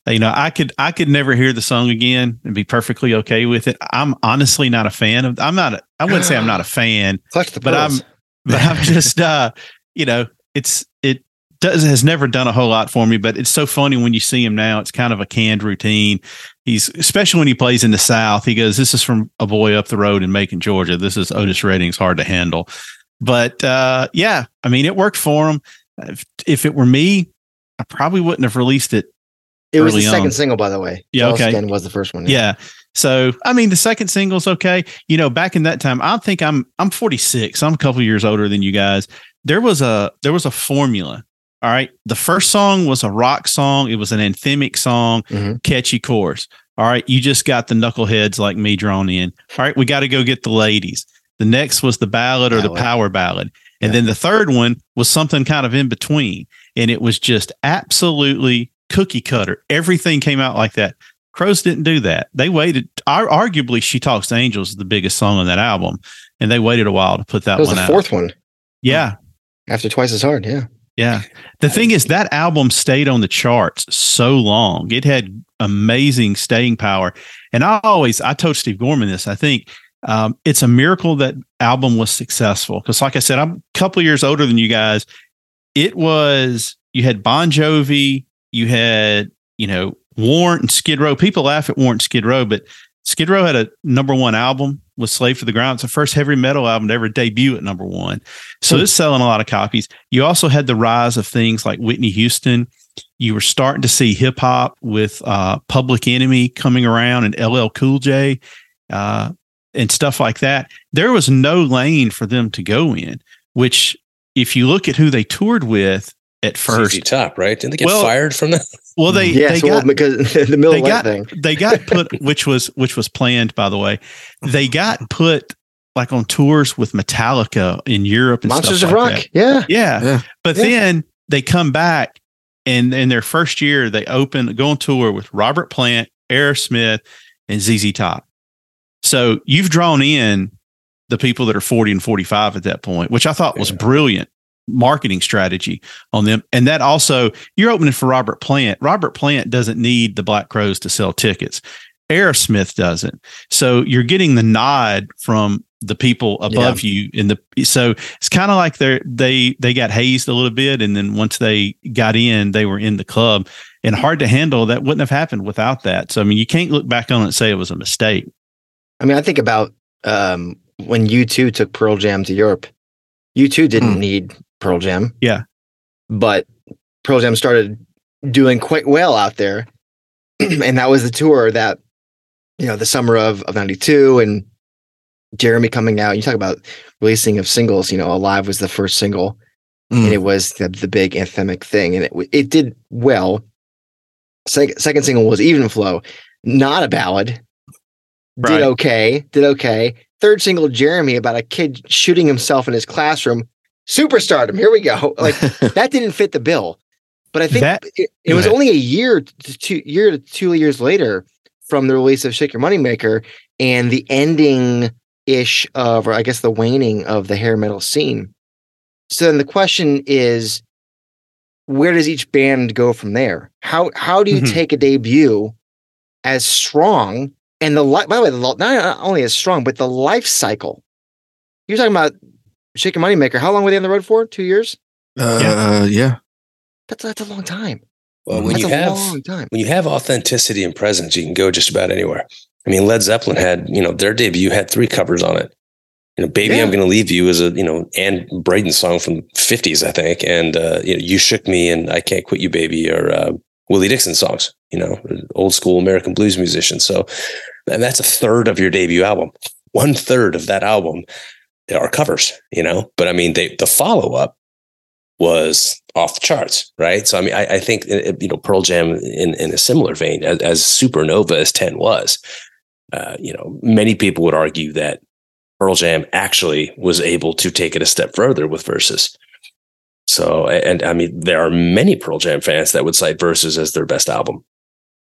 you know i could i could never hear the song again and be perfectly okay with it. I'm honestly not a fan of i'm not a, i wouldn't say i'm not a fan but i'm but i'm just uh you know it's it does has never done a whole lot for me but it's so funny when you see him now it's kind of a canned routine. He's especially when he plays in the south he goes this is from a boy up the road in macon georgia. This is otis redding's hard to handle. But uh yeah i mean it worked for him. If, if it were me i probably wouldn't have released it it was the second on. single, by the way. Yeah, okay. Again was the first one. Yeah. yeah. So I mean, the second single's okay. You know, back in that time, I think I'm I'm 46. I'm a couple years older than you guys. There was a there was a formula. All right. The first song was a rock song. It was an anthemic song, mm-hmm. catchy chorus. All right. You just got the knuckleheads like me drawn in. All right. We got to go get the ladies. The next was the ballad or ballad. the power ballad. And yeah. then the third one was something kind of in between. And it was just absolutely cookie cutter. Everything came out like that. Crowes didn't do that. They waited. Arguably, "She Talks to Angels" is the biggest song on that album, and they waited a while to put that, that was one the out. Fourth one. Yeah. After twice as hard. Yeah. Yeah. The thing is, that album stayed on the charts so long. It had amazing staying power. And I always, I told Steve Gorman this. I think um, it's a miracle that album was successful because, like I said, I'm a couple years older than you guys. It was you had Bon Jovi, you had, you know, Warrant and Skid Row. People laugh at Warrant and Skid Row, but Skid Row had a number one album with Slave to the Grind. It's the first heavy metal album to ever debut at number one. So mm. it's selling a lot of copies. You also had the rise of things like Whitney Houston. You were starting to see hip hop with uh, Public Enemy coming around and LL Cool J uh, and stuff like that. There was no lane for them to go in, which, if you look at who they toured with, at first. ZZ Top, right? Didn't they get well, fired from that? Well, they yes, they well, got because the middle they got, thing. they got put, which was which was planned, by the way. They got put like on tours with Metallica in Europe and Monsters of like Rock. Yeah. yeah, yeah. But yeah. then they come back, and in their first year, they open go on tour with Robert Plant, Aerosmith, and ZZ Top. So you've drawn in the people that are 40 and 45 at that point, which I thought was brilliant marketing strategy on them. And that also, you're opening for Robert Plant. Robert Plant doesn't need the Black Crowes to sell tickets. Aerosmith doesn't. So you're getting the nod from the people above yeah. you in the so it's kind of like they they they got hazed a little bit and then once they got in they were in the club and hard to handle that wouldn't have happened without that so i mean you can't look back on it and say it was a mistake i mean i think about um when U2 took pearl jam to europe U2 didn't mm. need Pearl Jam. Yeah. But Pearl Jam started doing quite well out there. and that was the tour that you know the summer of of 92 and jeremy coming out you talk about releasing of singles you know alive was the first single Mm. and it was the, the big anthemic thing and it it did well second, second single was even flow not a ballad Right. did okay did okay third single jeremy about a kid shooting himself in his classroom superstardom here we go like that didn't fit the bill. But I think That- it, it was ahead. only a year to two year to two years later from the release of Shake Your Moneymaker and the ending ish of, or I guess the waning of the hair metal scene. So then the question is, where does each band go from there? How how do you Mhm. take a debut as strong and the li- by the way, the, li- not only as strong, but the life cycle. You're talking about Shake Your Moneymaker. How long were they on the road for? Two years? uh, yeah. That's that's a long time. Well, when that's you have long time. when you have authenticity and presence, you can go just about anywhere. I mean, Led Zeppelin had, you know, their debut had three covers on it. You know, Baby, Yeah. I'm Gonna Leave You is a, you know, Anne Bredon song from the 50s, I think. And, uh, you know, You Shook Me and I Can't Quit You, Baby are uh, Willie Dixon songs, you know, old school American blues musicians. So, and that's a third of your debut album. One third of that album are covers, you know, but I mean, they, the follow up was off the charts, right? So I mean, I, I think uh, you know Pearl Jam in in a similar vein as, as Supernova as Ten was. Uh, you know, many people would argue that Pearl Jam actually was able to take it a step further with Versus. So, and, I mean, there are many Pearl Jam fans that would cite Versus as their best album.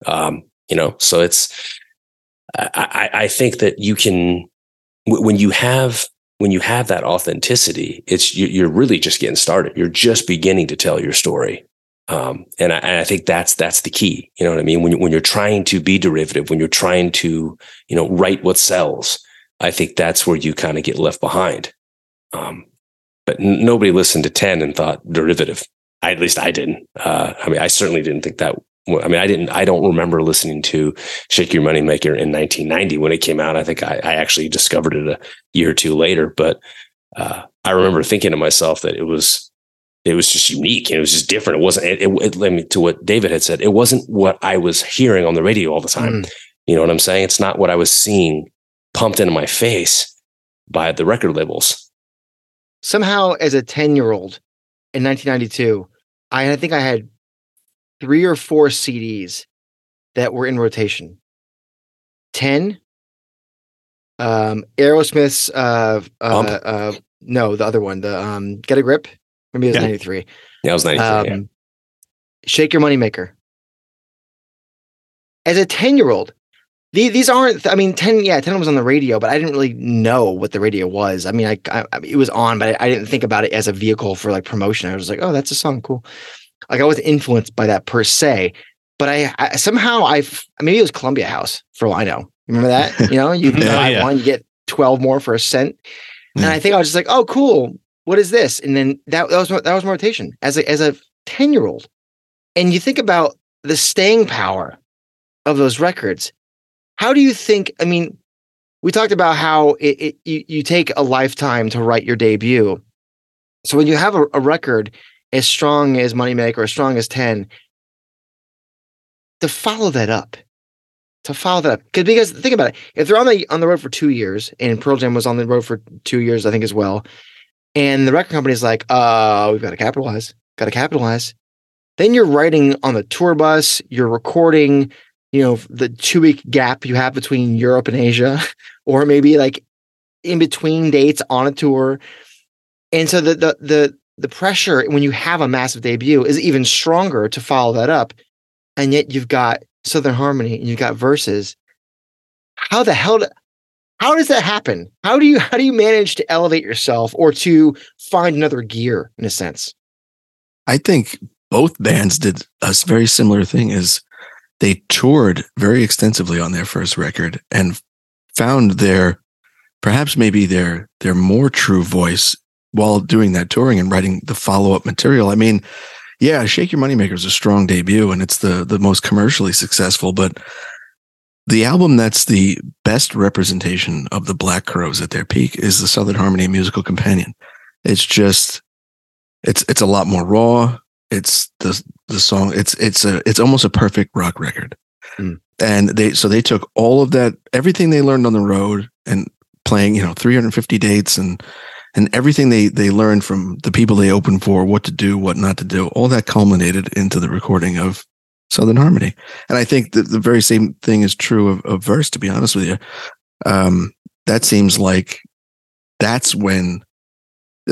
Um, you know, so it's I, I, I think that you can when you have when you have that authenticity, it's you, you're really just getting started. You're just beginning to tell your story, um, and, I, and I think that's that's the key. You know what I mean? When you, when you're trying to be derivative, when you're trying to you know write what sells, I think that's where you kind of get left behind. Um, but n- nobody listened to Ten and thought derivative. I, at least I didn't. Uh, I mean, I certainly didn't think that. Well, I mean, I didn't. I don't remember listening to "Shake Your Moneymaker" in 1990 when it came out. I think I, I actually discovered it a year or two later. But uh, I remember thinking to myself that it was it was just unique and it was just different. It wasn't. It, it, it led me to what David had said. It wasn't what I was hearing on the radio all the time. Mm. You know what I'm saying? It's not what I was seeing pumped into my face by the record labels. Somehow, as a 10 year old in 1992, I, I think I had three or four CDs that were in rotation 10, um, Aerosmith's, uh, uh, uh, no, the other one, the um, Get a Grip. Maybe it was Yeah. 93. Yeah, I was 93. Um, yeah. Shake Your Moneymaker. As a 10 year old, these aren't, I mean, 10, yeah, 10 was on the radio, but I didn't really know what the radio was. I mean, I, I, I- it was on, but I, I didn't think about it as a vehicle for like promotion. I was like, oh, that's a song. Cool. Like I wasn't influenced by that per se, but I, I somehow I, maybe it was Columbia House for all I know. Remember that? You know, you Yeah, buy oh, yeah. one, you get 12 more for a cent. And Yeah. I think I was just like, oh, cool. What is this? And then that, that was my- that was my rotation as a as a 10 year old. And you think about the staying power of those records. How do you think? I mean, we talked about how it, it you, you take a lifetime to write your debut. So when you have a, a record as strong as Moneymaker, as strong as 10, to follow that up, to follow that up. Because because think about it. If they're on the on the road for two years, and Pearl Jam was on the road for two years, I think as well, and the record company's like, uh, we've got to capitalize, got to capitalize. Then you're writing on the tour bus, you're recording, you know, the two week gap you have between Europe and Asia, or maybe like in between dates on a tour. And so the the the the pressure when you have a massive debut is even stronger to follow that up. And yet you've got Southern Harmony and you've got Versus. How the hell do, how does that happen? How do you how do you manage to elevate yourself or to find another gear in a sense? I think both bands did a very similar thing is they toured very extensively on their first record and found their perhaps maybe their their more true voice while doing that touring and writing the follow-up material. I mean, yeah, Shake Your Moneymaker is a strong debut and it's the the most commercially successful, but the album that's the best representation of the Black Crowes at their peak is the Southern Harmony Musical Companion. It's just it's it's a lot more raw. It's the the song. It's it's a it's almost a perfect rock record. Mm. and they so they took all of that everything they learned on the road and playing you know 350 dates and and everything they they learned from the people they opened for what to do what not to do all that culminated into the recording of southern harmony and i think that the very same thing is true of, of verse to be honest with you um that seems like that's when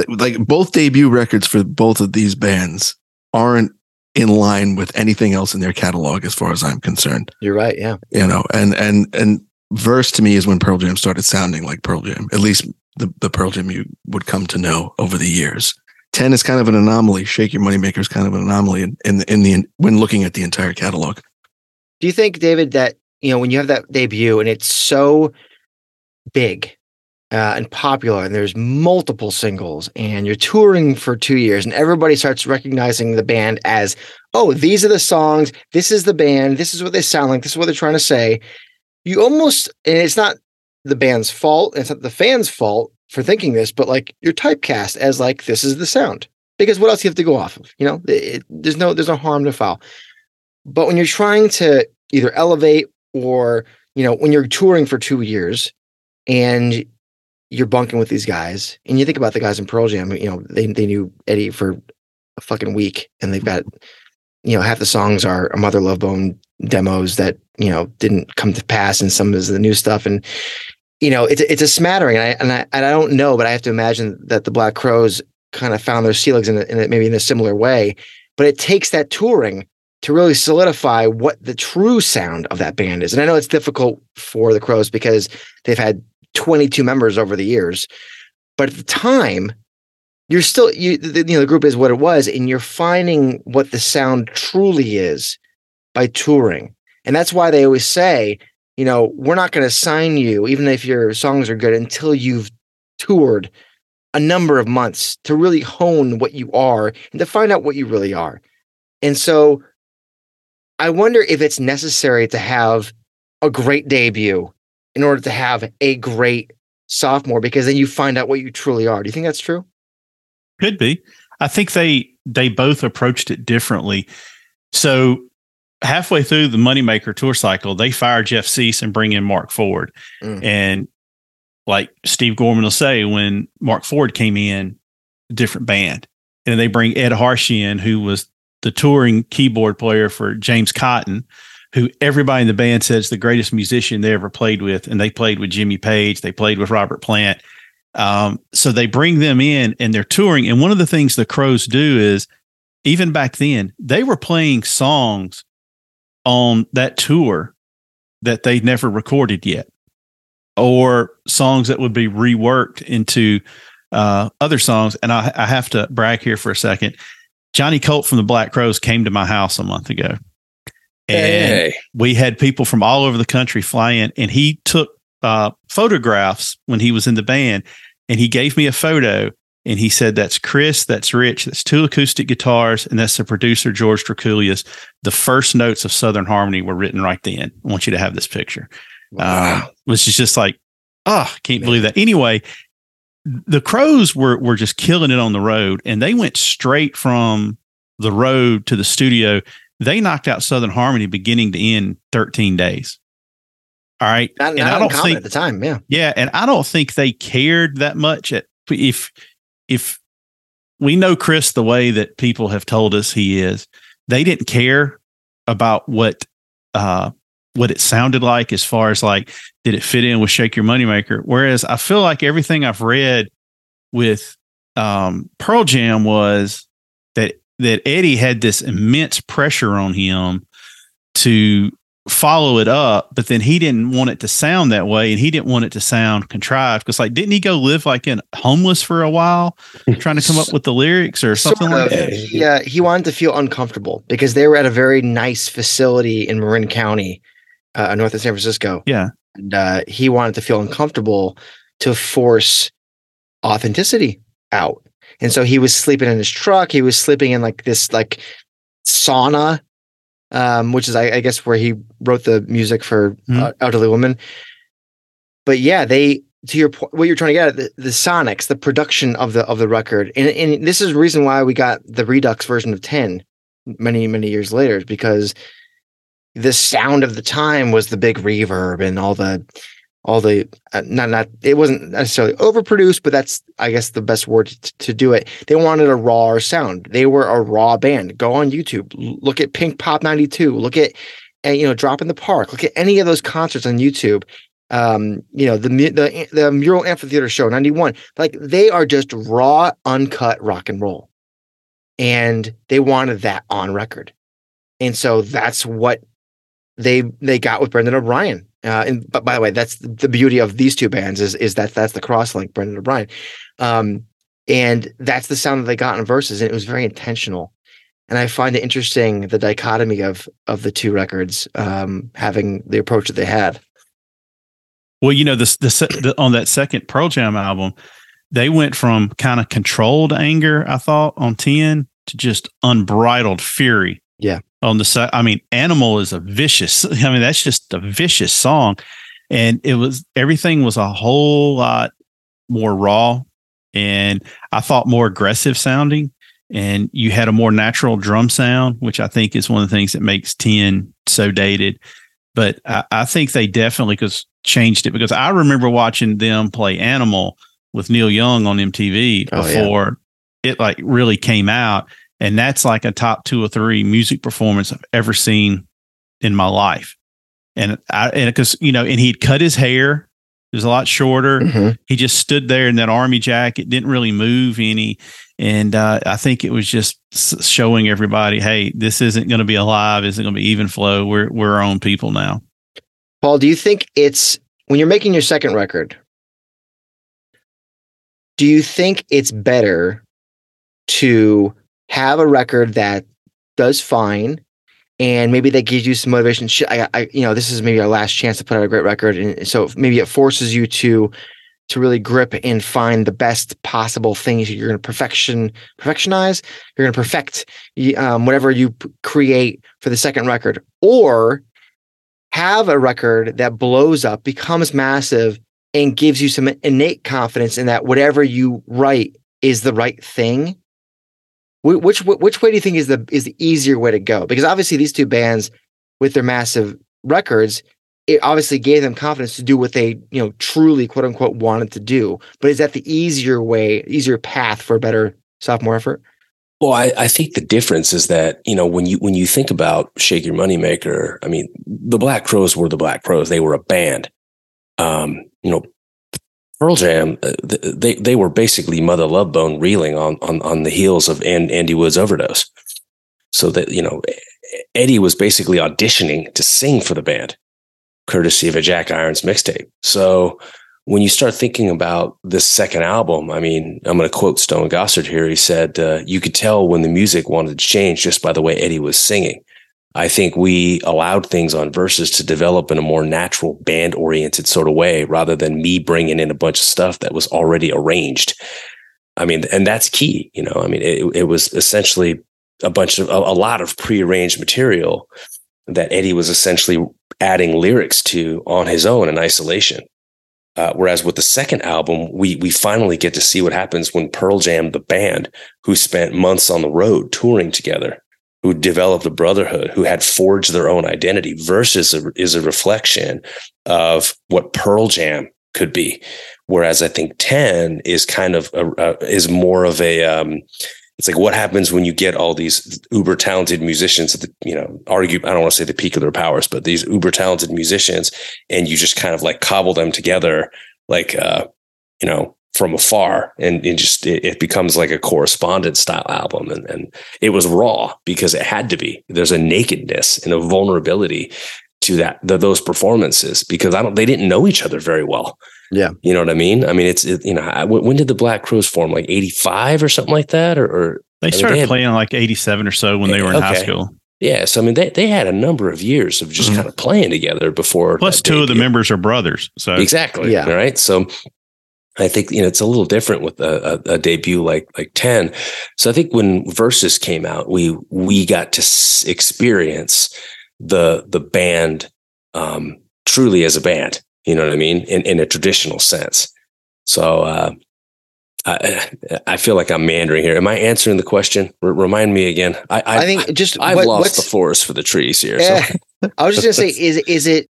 like both debut records for both of these bands aren't in line with anything else in their catalog as far as I'm concerned. You're right. Yeah. You know, and and and verse to me is when Pearl Jam started sounding like Pearl Jam. At least the, the Pearl Jam you would come to know over the years. 10 is kind of an anomaly. Shake Your Moneymaker is kind of an anomaly in, in the in the when looking at the entire catalog. Do you think, David, that you know when you have that debut and it's so big uh, and popular, and there's multiple singles, and you're touring for two years, and everybody starts recognizing the band as, oh, these are the songs, this is the band, this is what they sound like, this is what they're trying to say. You almost, and it's not the band's fault, and it's not the fans' fault for thinking this, but like you're typecast as like this is the sound because what else you have to go off of? You know, it, there's no there's no harm to foul. But when you're trying to either elevate or you know when you're touring for two years and you're bunking with these guys, and you think about the guys in Pearl Jam, you know, they they knew Eddie for a fucking week, and they've got, you know, half the songs are a Mother Love Bone demos that you know didn't come to pass, and some is the new stuff, and you know, it's it's a smattering, and I and I, and I don't know, but I have to imagine that the Black Crowes kind of found their ceilings in, a, in a, maybe in a similar way. But it takes that touring to really solidify what the true sound of that band is. And I know it's difficult for the Crowes because they've had 22 members over the years. But at the time, you're still you the, you know the group is what it was, and you're finding what the sound truly is by touring. And that's why they always say, you know, we're not going to sign you, even if your songs are good, until you've toured a number of months to really hone what you are and to find out what you really are. And so I wonder if it's necessary to have a great debut in order to have a great sophomore because then you find out what you truly are. Do you think that's true? Could be. I think they they both approached it differently. So halfway through the Moneymaker tour cycle, they fire Jeff Cease and bring in Mark Ford. Mm. And like Steve Gorman will say, when Mark Ford came in, a different band. And they bring Ed Harsch in, who was the touring keyboard player for James Cotton, who everybody in the band says the greatest musician they ever played with. And they played with Jimmy Page, they played with Robert Plant. Um, so they bring them in and they're touring. And one of the things the Crowes do is, even back then, they were playing songs on that tour that they never recorded yet, or songs that would be reworked into uh, other songs. And I, I have to brag here for a second. Johnny Colt from the Black Crowes came to my house a month ago. And hey. we had people from all over the country fly in, and he took uh, photographs when he was in the band, and he gave me a photo, and he said, "That's Chris, that's Rich, that's two acoustic guitars, and that's the producer George Drakoulias. The first notes of Southern Harmony were written right then. I want you to have this picture." Wow. Uh, which is just like, oh, can't Man. believe that. Anyway, the Crowes were were just killing it on the road, and they went straight from the road to the studio they knocked out Southern Harmony beginning to end 13 days. All right. Not, and I don't think at the time, yeah. Yeah. And I don't think they cared that much at if if we know Chris the way that people have told us he is, they didn't care about what uh what it sounded like as far as like did it fit in with Shake Your Moneymaker. Whereas I feel like everything I've read with um Pearl Jam was that that Eddie had this immense pressure on him to follow it up, but then he didn't want it to sound that way and he didn't want it to sound contrived. Cause like, didn't he go live like in homeless for a while trying to come up with the lyrics or something sort of, like that? Yeah. He wanted to feel uncomfortable because they were at a very nice facility in Marin County, uh, north of San Francisco. Yeah. And uh, he wanted to feel uncomfortable to force authenticity out. And so he was sleeping in his truck. He was sleeping in like this like sauna, um, which is I, I, guess where he wrote the music for mm-hmm. uh, Elderly Woman. But yeah, they to your point, what you're trying to get at the, the, sonics, the production of the of the record, and, and this is the reason why we got the Redux version of Ten many many years later, because the sound of the time was the big reverb and all the all the uh, not not it wasn't necessarily overproduced, but that's I guess the best word to, to do it. They wanted a raw sound. They were a raw band. Go on YouTube, look at Pinkpop '92, look at and you know Drop in the Park, look at any of those concerts on YouTube. Um, you know the the the Mural Amphitheater show '91. Like they are just raw, uncut rock and roll, and they wanted that on record, and so that's what they they got with Brendan O'Brien uh, and but by the way, that's the beauty of these two bands is is that that's the cross link, Brendan O'Brien, um, and that's the sound that they got in Versus, and it was very intentional. And I find it interesting the dichotomy of of the two records um, having the approach that they had. Well, you know, this the, the on that second Pearl Jam album, they went from kind of controlled anger, I thought, on ten to just unbridled fury. Yeah on the side. I mean, Animal is a vicious. I mean, that's just a vicious song, and it was everything was a whole lot more raw, and I thought more aggressive sounding. And you had a more natural drum sound, which I think is one of the things that makes Ten so dated. But I, I think they definitely because changed it because I remember watching them play Animal with Neil Young on MTV oh, before yeah. it like really came out and that's like a top two or three music performance I've ever seen in my life. And I, and because, you know, and he'd cut his hair. It was a lot shorter. Mm-hmm. He just stood there in that army jacket, didn't really move any. And uh, I think it was just showing everybody, hey, this isn't going to be alive. Isn't going to be even flow. We're, we're our own people now. Paul, do you think it's when you're making your second record, do you think it's better to have a record that does fine and maybe that gives you some motivation. I, I, you know, this is maybe our last chance to put out a great record, and so maybe it forces you to to really grip and find the best possible things you're going to perfection perfectionize. You're going to perfect um, whatever you create for the second record, or have a record that blows up, becomes massive, and gives you some innate confidence in that whatever you write is the right thing which which way do you think is the is the easier way to go? Because obviously these two bands, with their massive records, it obviously gave them confidence to do what they you know truly quote unquote wanted to do. But is that the easier way, easier path for a better sophomore effort? Well, I, I think the difference is that you know when you when you think about Shake Your Moneymaker, I mean the Black Crowes were the Black Crowes; they were a band. Um, you know, Pearl Jam, uh, they they were basically Mother Love Bone reeling on on on the heels of Andy Wood's overdose. So that you know, Eddie was basically auditioning to sing for the band, courtesy of a Jack Irons mixtape. So when you start thinking about this second album, I mean, I'm going to quote Stone Gossard here. He said, uh, "You could tell when the music wanted to change just by the way Eddie was singing." I think we allowed things on Versus to develop in a more natural band oriented sort of way rather than me bringing in a bunch of stuff that was already arranged. I mean, and that's key, you know, I mean, it, it was essentially a bunch of a, a lot of prearranged material that Eddie was essentially adding lyrics to on his own in isolation. Uh, whereas with the second album, we we finally get to see what happens when Pearl Jam, the band, who spent months on the road touring together, who developed a brotherhood, who had forged their own identity, versus a, is a reflection of what Pearl Jam could be. Whereas I think 10 is kind of a, a, is more of a um, it's like what happens when you get all these uber talented musicians at the you know argue I don't want to say the peak of their powers, but these uber talented musicians, and you just kind of like cobble them together like uh, you know from afar and it just it, it, becomes like a correspondent style album and, and it was raw because it had to be there's a nakedness and a vulnerability to that the, those performances because i don't they didn't know each other very well yeah you know what i mean i mean it's it, you know I, when did the black crowes form like 85 or something like that or, or they started I mean, they had, playing like 87 or so when they were in okay. high school yeah, so I mean, they, they had a number of years of just mm-hmm. kind of playing together before. Plus, two of the members are brothers. So exactly, yeah, right. So I think you know it's a little different with a, a, a, debut like like Ten. So I think when Versus came out, we we got to s- experience the the band um, truly as a band. You know what I mean? In in a traditional sense. So uh, I, I feel like I'm meandering here. Am I answering the question? R- remind me again. I, I, I think just I've what- lost the forest for the trees here. so- Eh, I was just gonna say, is is it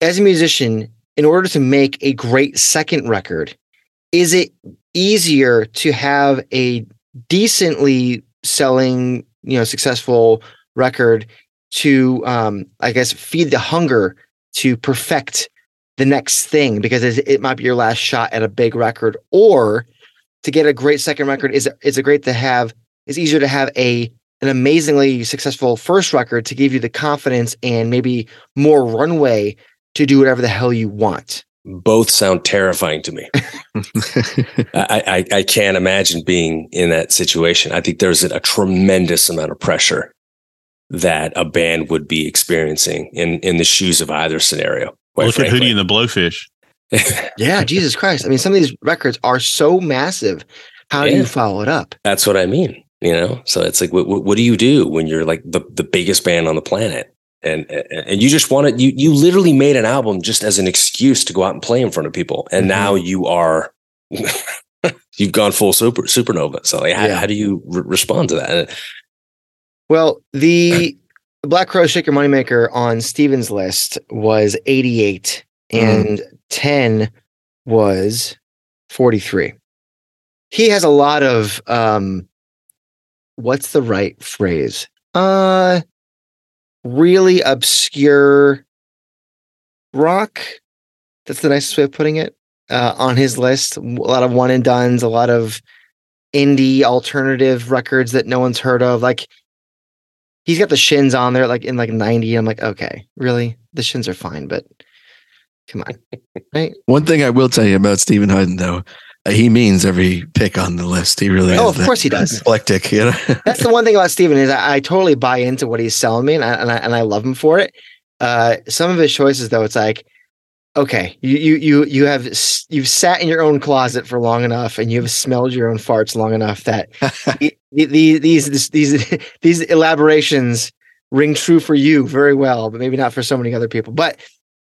as a musician, in order to make a great second record, is it easier to have a decently selling, you know, successful record to, um, I guess, feed the hunger to perfect the next thing because it, might be your last shot at a big record, or to get a great second record is is it great to have is easier to have a an amazingly successful first record to give you the confidence and maybe more runway to do whatever the hell you want. Both sound terrifying to me. I, I, I can't imagine being in that situation. I think there's a, tremendous amount of pressure that a band would be experiencing in, in the shoes of either scenario. quite Look at frankly. Hootie and the Blowfish. Yeah, Jesus Christ. I mean, some of these records are so massive. How do you follow it up? That's what I mean. You know, so it's like, what, what, what do you do when you're like the, the biggest band on the planet? And, and you just wanted you you literally made an album just as an excuse to go out and play in front of people, and Mhm. now you are you've gone full super supernova. So like, how, Yeah. how do you re- respond to that? Well, the Black Crow Shake Your Moneymaker on Stephen's list was 88 and 10 was 43. He has a lot of um what's the right phrase? Uh really obscure rock. That's the nicest way of putting it. Uh, on his list, a lot of one and dones, a lot of indie alternative records that no one's heard of. Like he's got the shins on there like in like 90 i'm like okay really the shins are fine but come on right One thing I will tell you about Stephen Hyden, though, he means every pick on the list. He really Oh, of course he does. Eclectic, you know. that's the one thing about Stephen is I, I totally buy into what he's selling me and I, and I and i love him for it uh some of his choices though it's like okay you you you you have you've sat in your own closet for long enough and you've smelled your own farts long enough that the- the- these these these these elaborations ring true for you very well, but maybe not for so many other people. But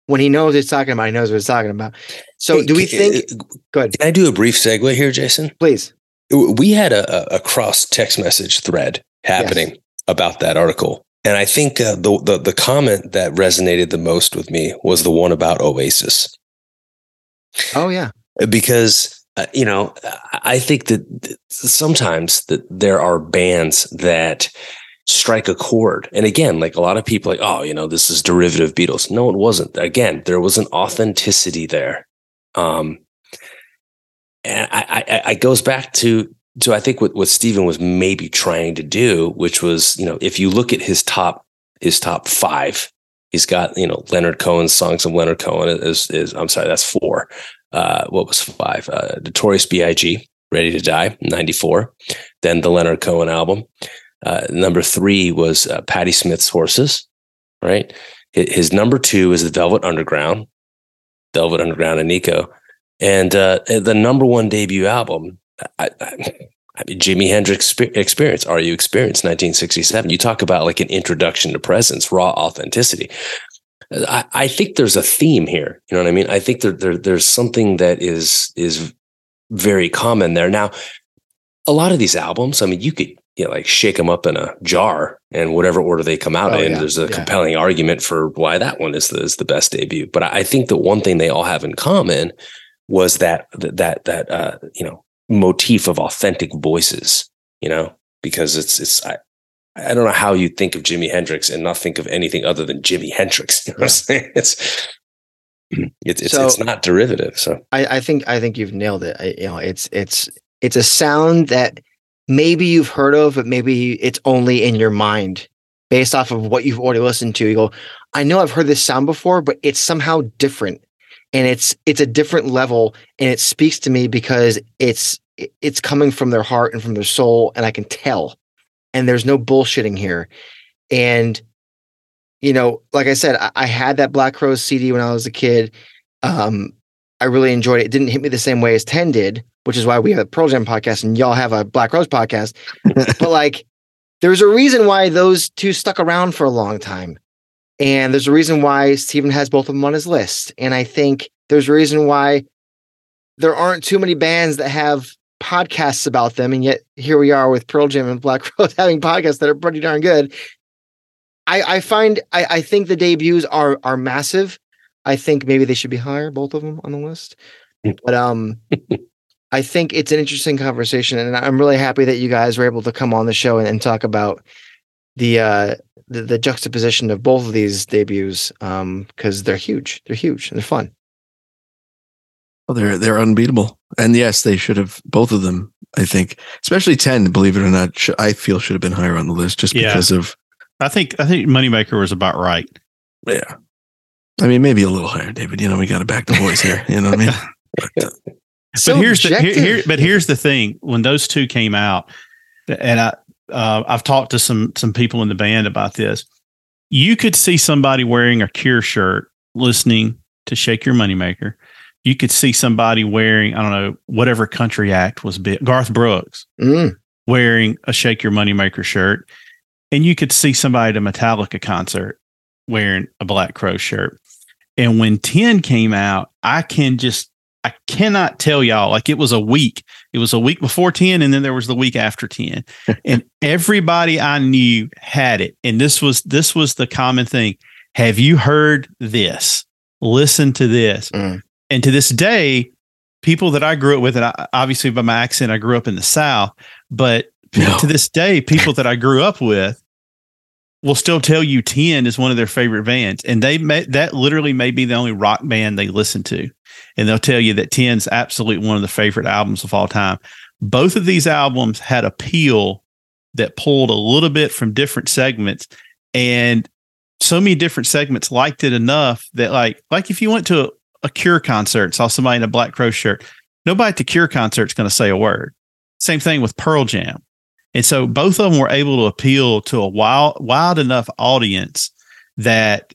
when he knows what he's talking about, he knows what he's talking about. So, Hey, do we can- think? Good, Can I do a brief segue here, Jason? please. We had a, a- cross text message thread happening about that article. And I think uh, the, the the comment that resonated the most with me was the one about Oasis. Oh yeah, because uh, you know I- I think that sometimes that there are bands that strike a chord, and again, like a lot of people, like oh, you know, this is derivative Beatles. No, it wasn't. Again, there was an authenticity there, um, and I, I, I goes back to to I think what what Stephen was maybe trying to do, which was you know if you look at his top his top five. He's got, you know, Leonard Cohen's songs of Leonard Cohen is, is I'm sorry, that's four uh, what was five? Uh, Notorious B.I.G. Ready to Die, '94. Then the Leonard Cohen album. Uh, number three was uh, Patti Smith's Horses. Right. His, number two is the Velvet Underground, Velvet Underground and Nico, and uh, the number one debut album. I, I, Jimi Hendrix Experience. Are you Experienced, 1967. You talk about like an introduction to presence, raw authenticity. I, I think there's a theme here. You know what I mean? I think there, there there's something that is is very common there. Now, a lot of these albums, I mean, you could you know, like shake them up in a jar and whatever order they come out Oh, in, yeah, there's a yeah. compelling argument for why that one is the, is the best debut. But I think that one thing they all have in common was that that that uh, you know motif of authentic voices. You know, because it's it's I, I don't know how you think of Jimi Hendrix and not think of anything other than Jimi Hendrix. You know what I'm saying? It's it's it's, So- it's not derivative. So I, I think I think you've nailed it. I, you know, it's it's it's a sound that maybe you've heard of, but maybe it's only in your mind based off of what you've already listened to. You go, I know I've heard this sound before, but it's somehow different, and it's it's a different level, and it speaks to me because it's it's coming from their heart and from their soul, and I can tell. And there's no bullshitting here, and you know, like I said, I, I had that Black Crowes CD when I was a kid. Um, I really enjoyed it. It didn't hit me the same way as 10 did, which is why we have a Pearl Jam podcast and y'all have a Black Crowes podcast. but like, there's a reason why those two stuck around for a long time. And there's a reason why Stephen has both of them on his list. And I think there's a reason why there aren't too many bands that have podcasts about them, and yet here we are with Pearl Jam and Black Rose having podcasts that are pretty darn good. I, I find I, I think the debuts are are massive. I think maybe they should be higher, both of them on the list. But um, I think it's an interesting conversation, and I'm really happy that you guys were able to come on the show and, and talk about the uh the, the juxtaposition of both of these debuts um because they're huge they're huge and they're fun Well, they're they're unbeatable, and yes, they should have both of them. I think, especially ten. Believe it or not, sh- I feel should have been higher on the list just Yeah. because of I think I think Moneymaker was about right. yeah. I mean, maybe a little higher, David. You know, we got to back the boys here. You know what I mean? But, uh, so but here's the here, here, but here's the thing: when those two came out, and I uh, I've talked to some some people in the band about this. You could see somebody wearing a Cure shirt, listening to "Shake Your Moneymaker." You could see somebody wearing I don't know whatever country act was big, Garth Brooks Mm, wearing a "Shake Your Moneymaker" shirt, and you could see somebody at a Metallica concert wearing a Black Crow shirt. And when 10 came out, I can just, I cannot tell y'all, like it was a week. It was a week before 10, and then there was the week after 10. and everybody I knew had it. And this was, this was the common thing. Have you heard this? Listen to this. Mm. And to this day, people that I grew up with, and I, obviously by my accent, I grew up in the South, but No. to this day, people that I grew up with will still tell you 10 is one of their favorite bands. And they may, that literally may be the only rock band they listen to. And they'll tell you that 10 is absolutely one of the favorite albums of all time. Both of these albums had appeal that pulled a little bit from different segments. And so many different segments liked it enough that like, like if you went to a, a Cure concert, saw somebody in a Black Crow shirt, nobody at the Cure concert's going to say a word. Same thing with Pearl Jam. And so both of them were able to appeal to a wild, wild enough audience that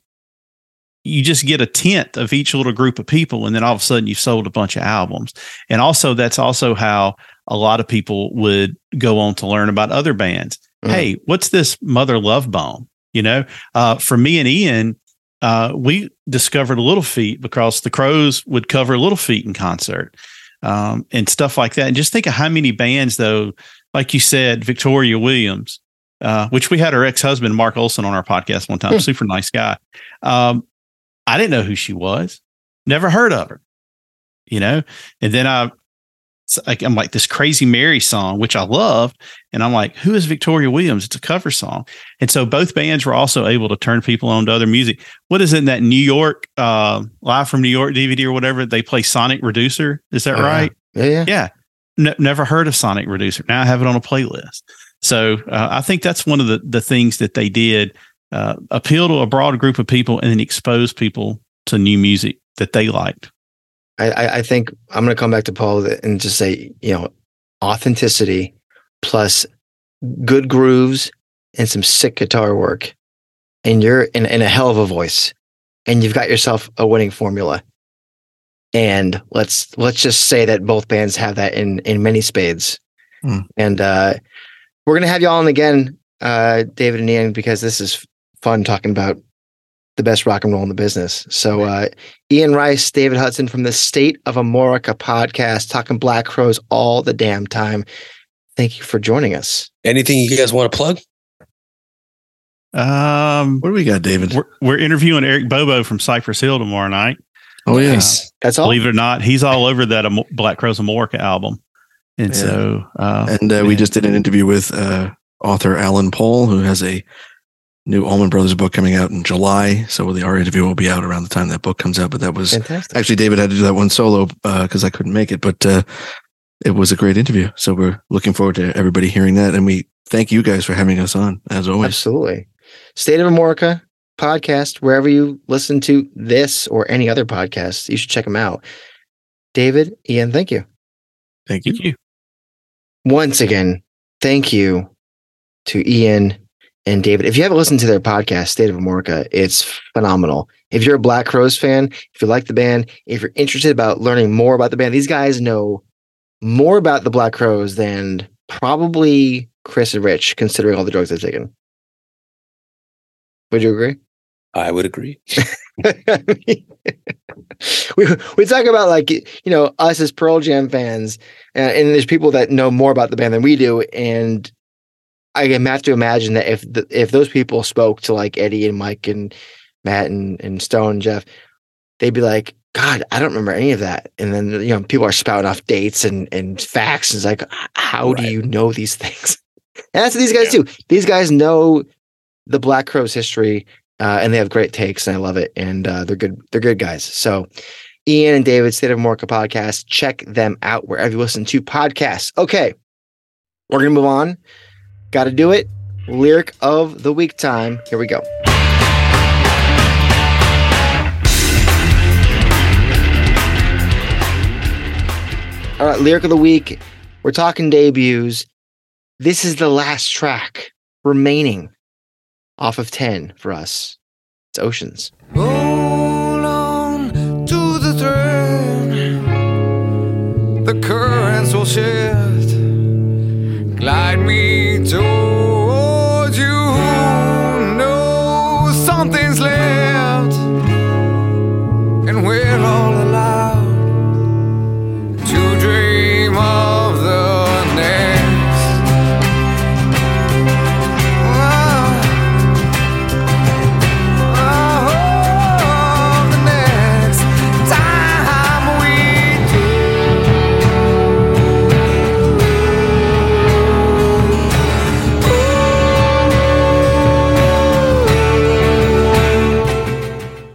you just get a tenth of each little group of people. And then all of a sudden you've sold a bunch of albums. And also, that's also how a lot of people would go on to learn about other bands. Mhm. Hey, what's this Mother Love Bone? You know, uh, for me and Ian, uh, we discovered Little Feat because the Crowes would cover Little Feat in concert um, and stuff like that. And just think of how many bands, though, like you said, Victoria Williams, uh, which we had her ex husband, Mark Olson, on our podcast one time, Hmm. super nice guy. Um, I didn't know who she was, never heard of her, you know? And then I, like, I'm like this crazy Mary song, which I loved. And I'm like, who is Victoria Williams? It's a cover song. And so both bands were also able to turn people on to other music. What is it in that New York, uh, live from New York DVD or whatever? They play Sonic Reducer. Is that yeah. right? yeah yeah Yeah. N- never heard of Sonic Reducer. Now I have it on a playlist. So uh, I think that's one of the, the things that they did uh, appeal to a broad group of people and then expose people to new music that they liked. I, I, I think I'm going to come back to Paul and just say, you know, authenticity plus good grooves and some sick guitar work, and you're in, in a hell of a voice, and you've got yourself a winning formula. And let's let's just say that both bands have that in in many spades. Hmm. And uh, we're gonna have y'all on again, uh, David and Ian, because this is fun talking about the best rock and roll in the business. So uh, Ian Rice, David Hudson from the State of Amorica podcast, talking Black Crowes all the damn time. Thank you for joining us. Anything you guys want to plug? Um, what do we got, David? we're, we're interviewing Eric Bobo from Cypress Hill tomorrow night. Oh yeah, Nice. That's all. Believe it or not, he's all over that Amo- Black Crowes Amorica album. And Yeah. so, uh, and uh, we just did an interview with uh, author Alan Paul, who has a new Allman Brothers book coming out in July. So the our interview will be out around the time that book comes out. But that was Fantastic. actually David had to do that one solo because I couldn't make it, but uh, it was a great interview. So we're looking forward to everybody hearing that, and we thank you guys for having us on as always. Absolutely. State of Amorica podcast, wherever you listen to this or any other podcast, you should check them out. David, Ian, thank you. Thank you. thank you. Once again, thank you to Ian and David. If you haven't listened to their podcast, State of Amorica, it's phenomenal. If you're a Black Crowes fan, if you like the band, if you're interested about learning more about the band, these guys know more about the Black Crowes than probably Chris and Rich, considering all the drugs they've taken. Would you agree? I would agree. I mean, we we talk about like you know us as Pearl Jam fans, and, and there's people that know more about the band than we do, and I have to imagine that if the, if those people spoke to like Eddie and Mike and Matt and, and Stone and Jeff, they'd be like, God, I don't remember any of that. And then you know people are spouting off dates and and facts. And it's like, how right. do you know these things? And that's what these guys yeah. do. These guys know the Black Crowes history, uh, and they have great takes, and I love it. And uh, they're good. They're good guys. So, Ian and David, State of Amorica podcast, check them out wherever you listen to podcasts. Okay, we're gonna move on. Got to do it. Lyric of the week time. Here we go. All right, lyric of the week. We're talking debuts. This is the last track remaining off of 10 for us. It's Oceans. On to the thread. The currents will shift. Glide me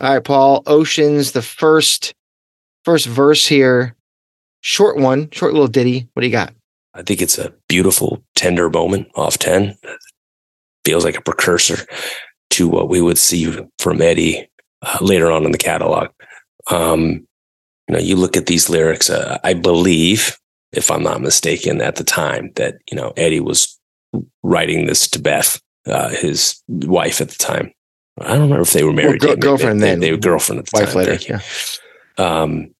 All right, Paul. Oceans, the first first verse here. Short one, short little ditty. What do you got? I think it's a beautiful, tender moment off 10. Feels like a precursor to what we would see from Eddie uh, later on in the catalog. Um, you know, you look at these lyrics, uh, I believe, if I'm not mistaken, at the time that, you know, Eddie was writing this to Beth, uh, his wife at the time. I don't remember if they were married. Well, girlfriend they, then. They, were girlfriend at the wife time. later. Yeah. Um,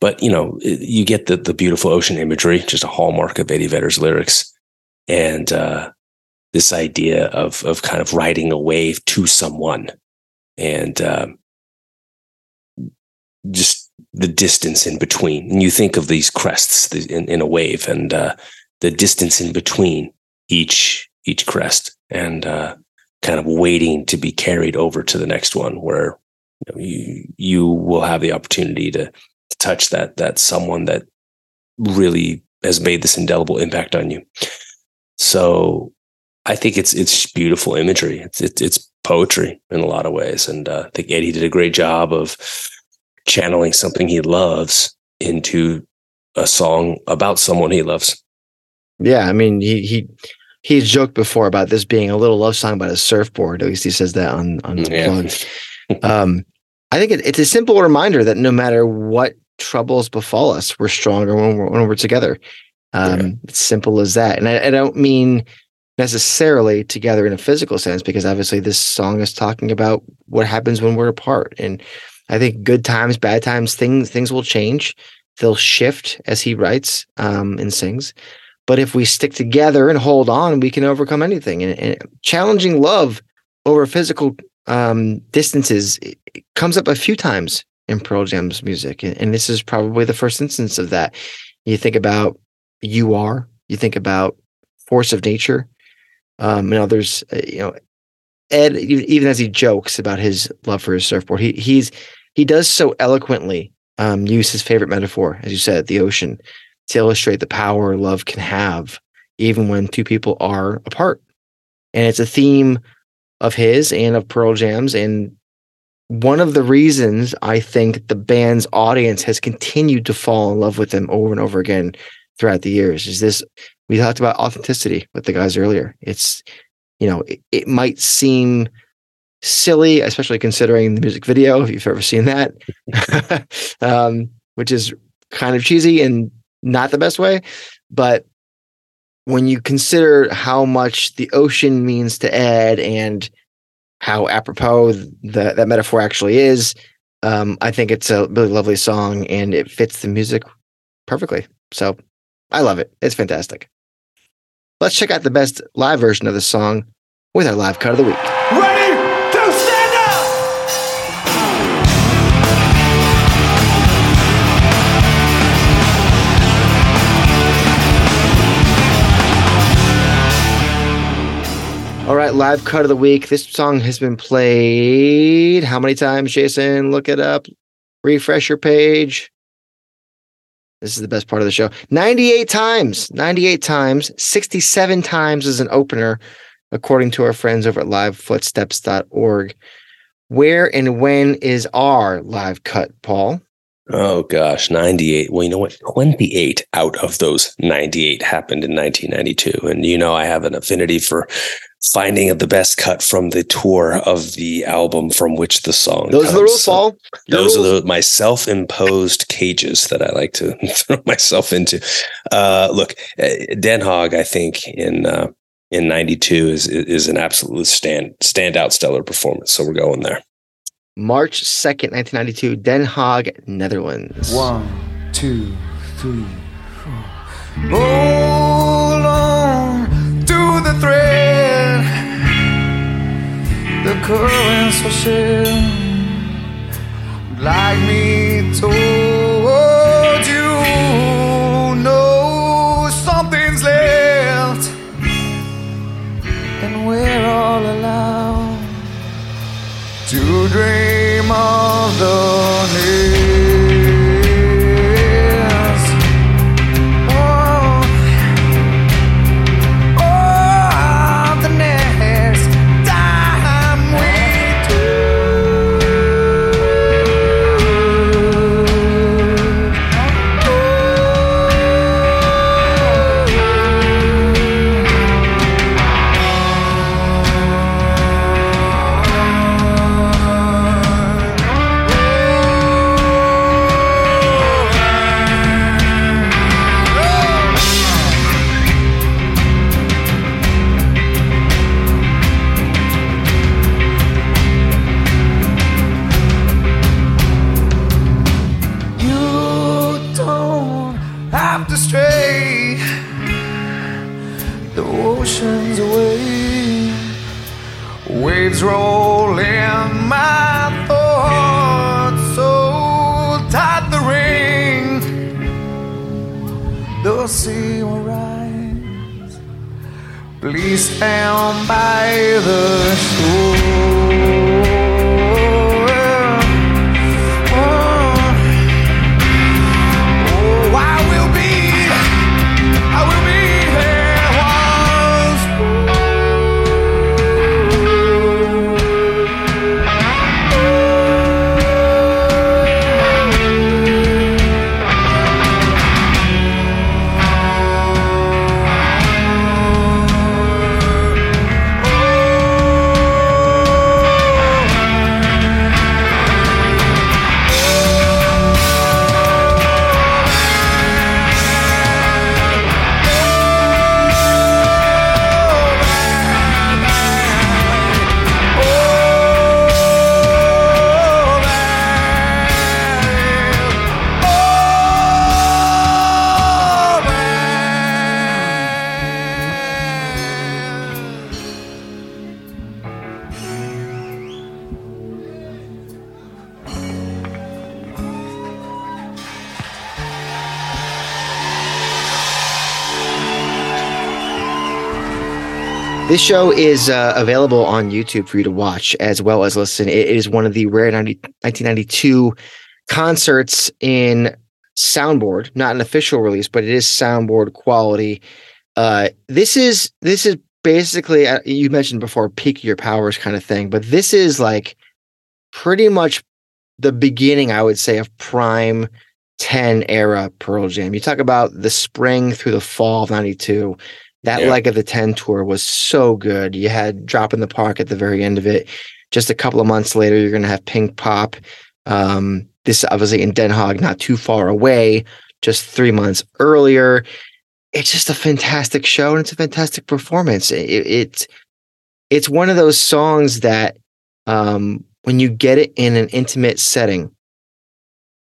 but you know, you get the the beautiful ocean imagery, just a hallmark of Eddie Vedder's lyrics, and uh, this idea of of kind of riding a wave to someone, and uh, just the distance in between. And you think of these crests in, in a wave, and uh, the distance in between each each crest, and uh, kind of waiting to be carried over to the next one where you, know, you, you will have the opportunity to, to touch that that someone that really has made this indelible impact on you. So I think it's it's beautiful imagery. It's it's, it's poetry in a lot of ways, and uh, I think Eddie did a great job of channeling something he loves into a song about someone he loves. Yeah, I mean he he he's joked before about this being a little love song about a surfboard. At least he says that on on yeah. um, I think it, it's a simple reminder that no matter what troubles befall us, we're stronger when we're when we're together. Um, yeah. It's simple as that, and I, I don't mean necessarily together in a physical sense because obviously this song is talking about what happens when we're apart and i think good times bad times things things will change they'll shift as he writes um, and sings but if we stick together and hold on, we can overcome anything. And, and challenging love over physical um, distances comes up a few times in Pearl Jam's music. And, and this is probably the first instance of that. You think about You Are, you think about Force of Nature, um, and others, uh, you know, Ed, even as he jokes about his love for his surfboard, he he's he does so eloquently um, use his favorite metaphor, as you said, the ocean, to illustrate the power love can have even when two people are apart. And it's a theme of his and of Pearl Jam's. And one of the reasons I think the band's audience has continued to fall in love with them over and over again throughout the years is this we talked about authenticity with the guys earlier. It's, you know, it, it might seem silly, especially considering the music video, if you've ever seen that, um, which is kind of cheesy and not the best way, but when you consider how much the ocean means to Ed and how apropos the, that metaphor actually is, um, I think it's a really lovely song and it fits the music perfectly. So I love it. It's fantastic. Let's check out the best live version of the song with our live cut of the week. Ready live cut of the week. This song has been played how many times, Jason? Look it up. Refresh your page. This is the best part of the show. 98 times. 98 times. 67 times as an opener, according to our friends over at livefootsteps.org. Where and when is our live cut, Paul? Oh gosh, 98. Well, you know what? 28 out of those 98 happened in 1992. And you know, I have an affinity for finding the best cut from the tour of the album from which the song Those are the rules, So Paul. Your those rules. are the, my self-imposed cages that I like to throw myself into. Uh, look, uh, Den Haag, I think in uh, in '92 is is an absolute stand standout stellar performance. So we're going there. March 2nd, 1992, Den Haag, Netherlands. One, two, three, four. Hold on to the thread. The currents will share. Like me told to stray the oceans away. Waves roll in my thoughts, so tight the ring. The sea will rise. Please stand by the shore. This show is uh, available on YouTube for you to watch as well as listen. It is one of the rare 90, 1992 concerts in soundboard, not an official release, but it is soundboard quality. Uh, this is this is basically uh, you mentioned before peak your powers kind of thing, but this is like pretty much the beginning, I would say, of prime 10 era Pearl Jam. You talk about the spring through the fall of 92 that Yeah. leg of the 10 tour was so good. You had Drop in the Park at the very end of it. Just a couple of months later, you're going to have Pinkpop. Um, this obviously in Den Haag, not too far away, just three months earlier. It's just a fantastic show and it's a fantastic performance. It, it's it's one of those songs that um, when you get it in an intimate setting,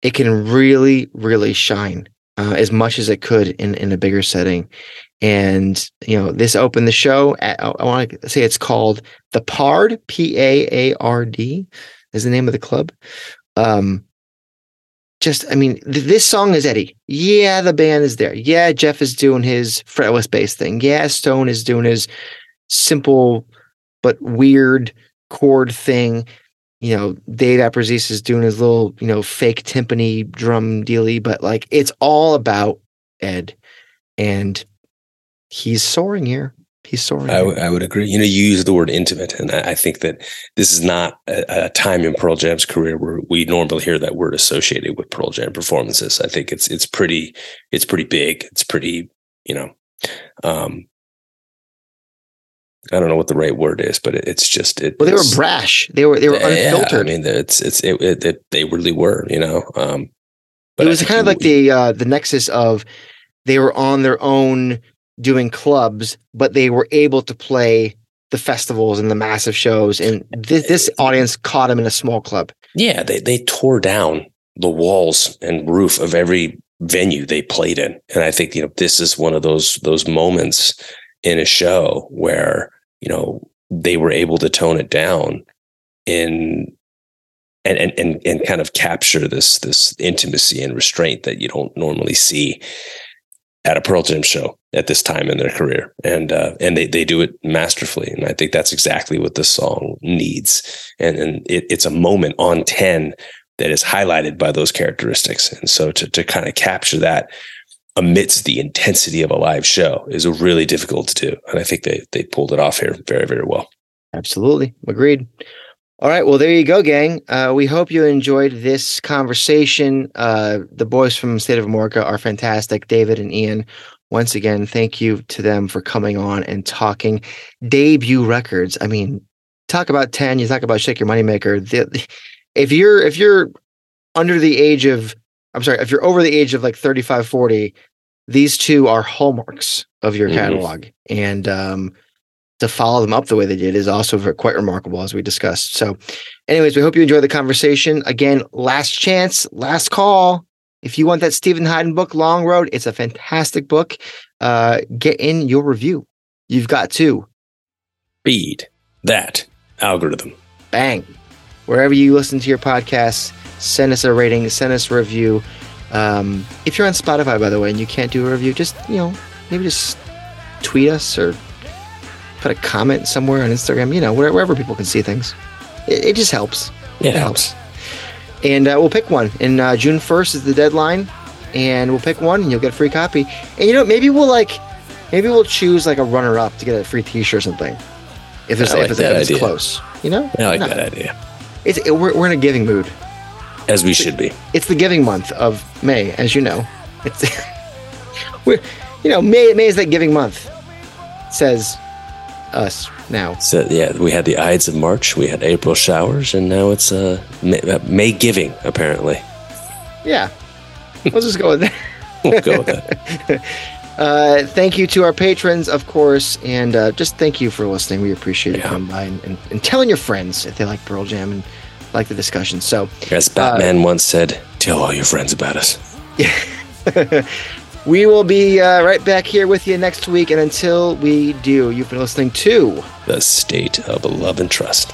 it can really, really shine uh, as much as it could in, in a bigger setting. And you know, this opened the show. At, I, want to say it's called the Paard, P A A R D, is the name of the club. Um, just, I mean, th- this song is Eddie. Yeah, the band is there. Yeah, Jeff is doing his fretless bass thing. Yeah, Stone is doing his simple but weird chord thing. You know, Dave Abbruzzese is doing his little, you know, fake timpani drum dealy, but like it's all about Ed. And he's soaring here. He's soaring. I, here. w- I would agree. You know, you use the word intimate, and I, I think that this is not a, a time in Pearl Jam's career where we normally hear that word associated with Pearl Jam performances. I think it's it's pretty it's pretty big. It's pretty you know, um, I don't know what the right word is, but it, it's just it. well, they were brash. They were they were yeah, unfiltered. I mean, it's it's it, it, it they really were. You know, um, but it was kind of like the uh, the nexus of they were on their own doing clubs, but they were able to play the festivals and the massive shows. And this, this audience caught them in a small club. Yeah, they they tore down the walls and roof of every venue they played in. And I think, you know, this is one of those those moments in a show where, you know, they were able to tone it down in and and and, and kind of capture this this intimacy and restraint that you don't normally see at a Pearl Jam show at this time in their career. And uh, and they they do it masterfully. And I think that's exactly what this song needs. And and it, it's a moment on 10 that is highlighted by those characteristics. And so to to kind of capture that amidst the intensity of a live show is really difficult to do. And I think they they pulled it off here very, very well. Absolutely. Agreed. All right. Well, there you go, gang. Uh, we hope you enjoyed this conversation. Uh, the boys from State of Amorica are fantastic. David and Ian, once again, thank you to them for coming on and talking debut records. I mean, talk about 10, you talk about Shake Your Moneymaker. The, if you're if you're under the age of I'm sorry, if you're over the age of like 35, 40, these two are hallmarks of your Mhm. catalog. And um to follow them up the way they did is also quite remarkable, as we discussed. So, anyways, we hope you enjoy the conversation. Again, last chance, last call. If you want that Stephen Hyden book, Long Road, it's a fantastic book. Uh, get in your review. You've got to Feed that algorithm. bang wherever you listen to your podcasts. Send us a rating, send us a review. Um, if you're on Spotify, by the way, and you can't do a review, just you know maybe just tweet us or put a comment somewhere on Instagram. You know wherever, wherever people can see things. It, it just helps. Yeah, It helps. And uh, we'll pick one. And uh, June 1st is the deadline. And we'll pick one and you'll get a free copy. And you know, maybe we'll like, maybe we'll choose like a runner up to get a free t shirt or something. If it's, like if it's, if it's close. You know? I like No. that idea. It's, it, we're, we're in a giving mood. As we should be. It's the giving month of May, as you know. It's, we're, you know, May, May is that giving month. Says us now. So yeah, we had the Ides of March, we had April showers, and now it's uh, May, uh, May giving. Apparently, Yeah. we'll just go with that. we'll go with that. Uh, thank you to our patrons, of course, and uh, just thank you for listening. We appreciate you coming by and, and, and telling your friends if they like Pearl Jam and like the discussion. So, As Batman once said, "Tell all your friends about us." Yeah. we will be uh, right back here with you next week. And until we do, you've been listening to The state of love and trust.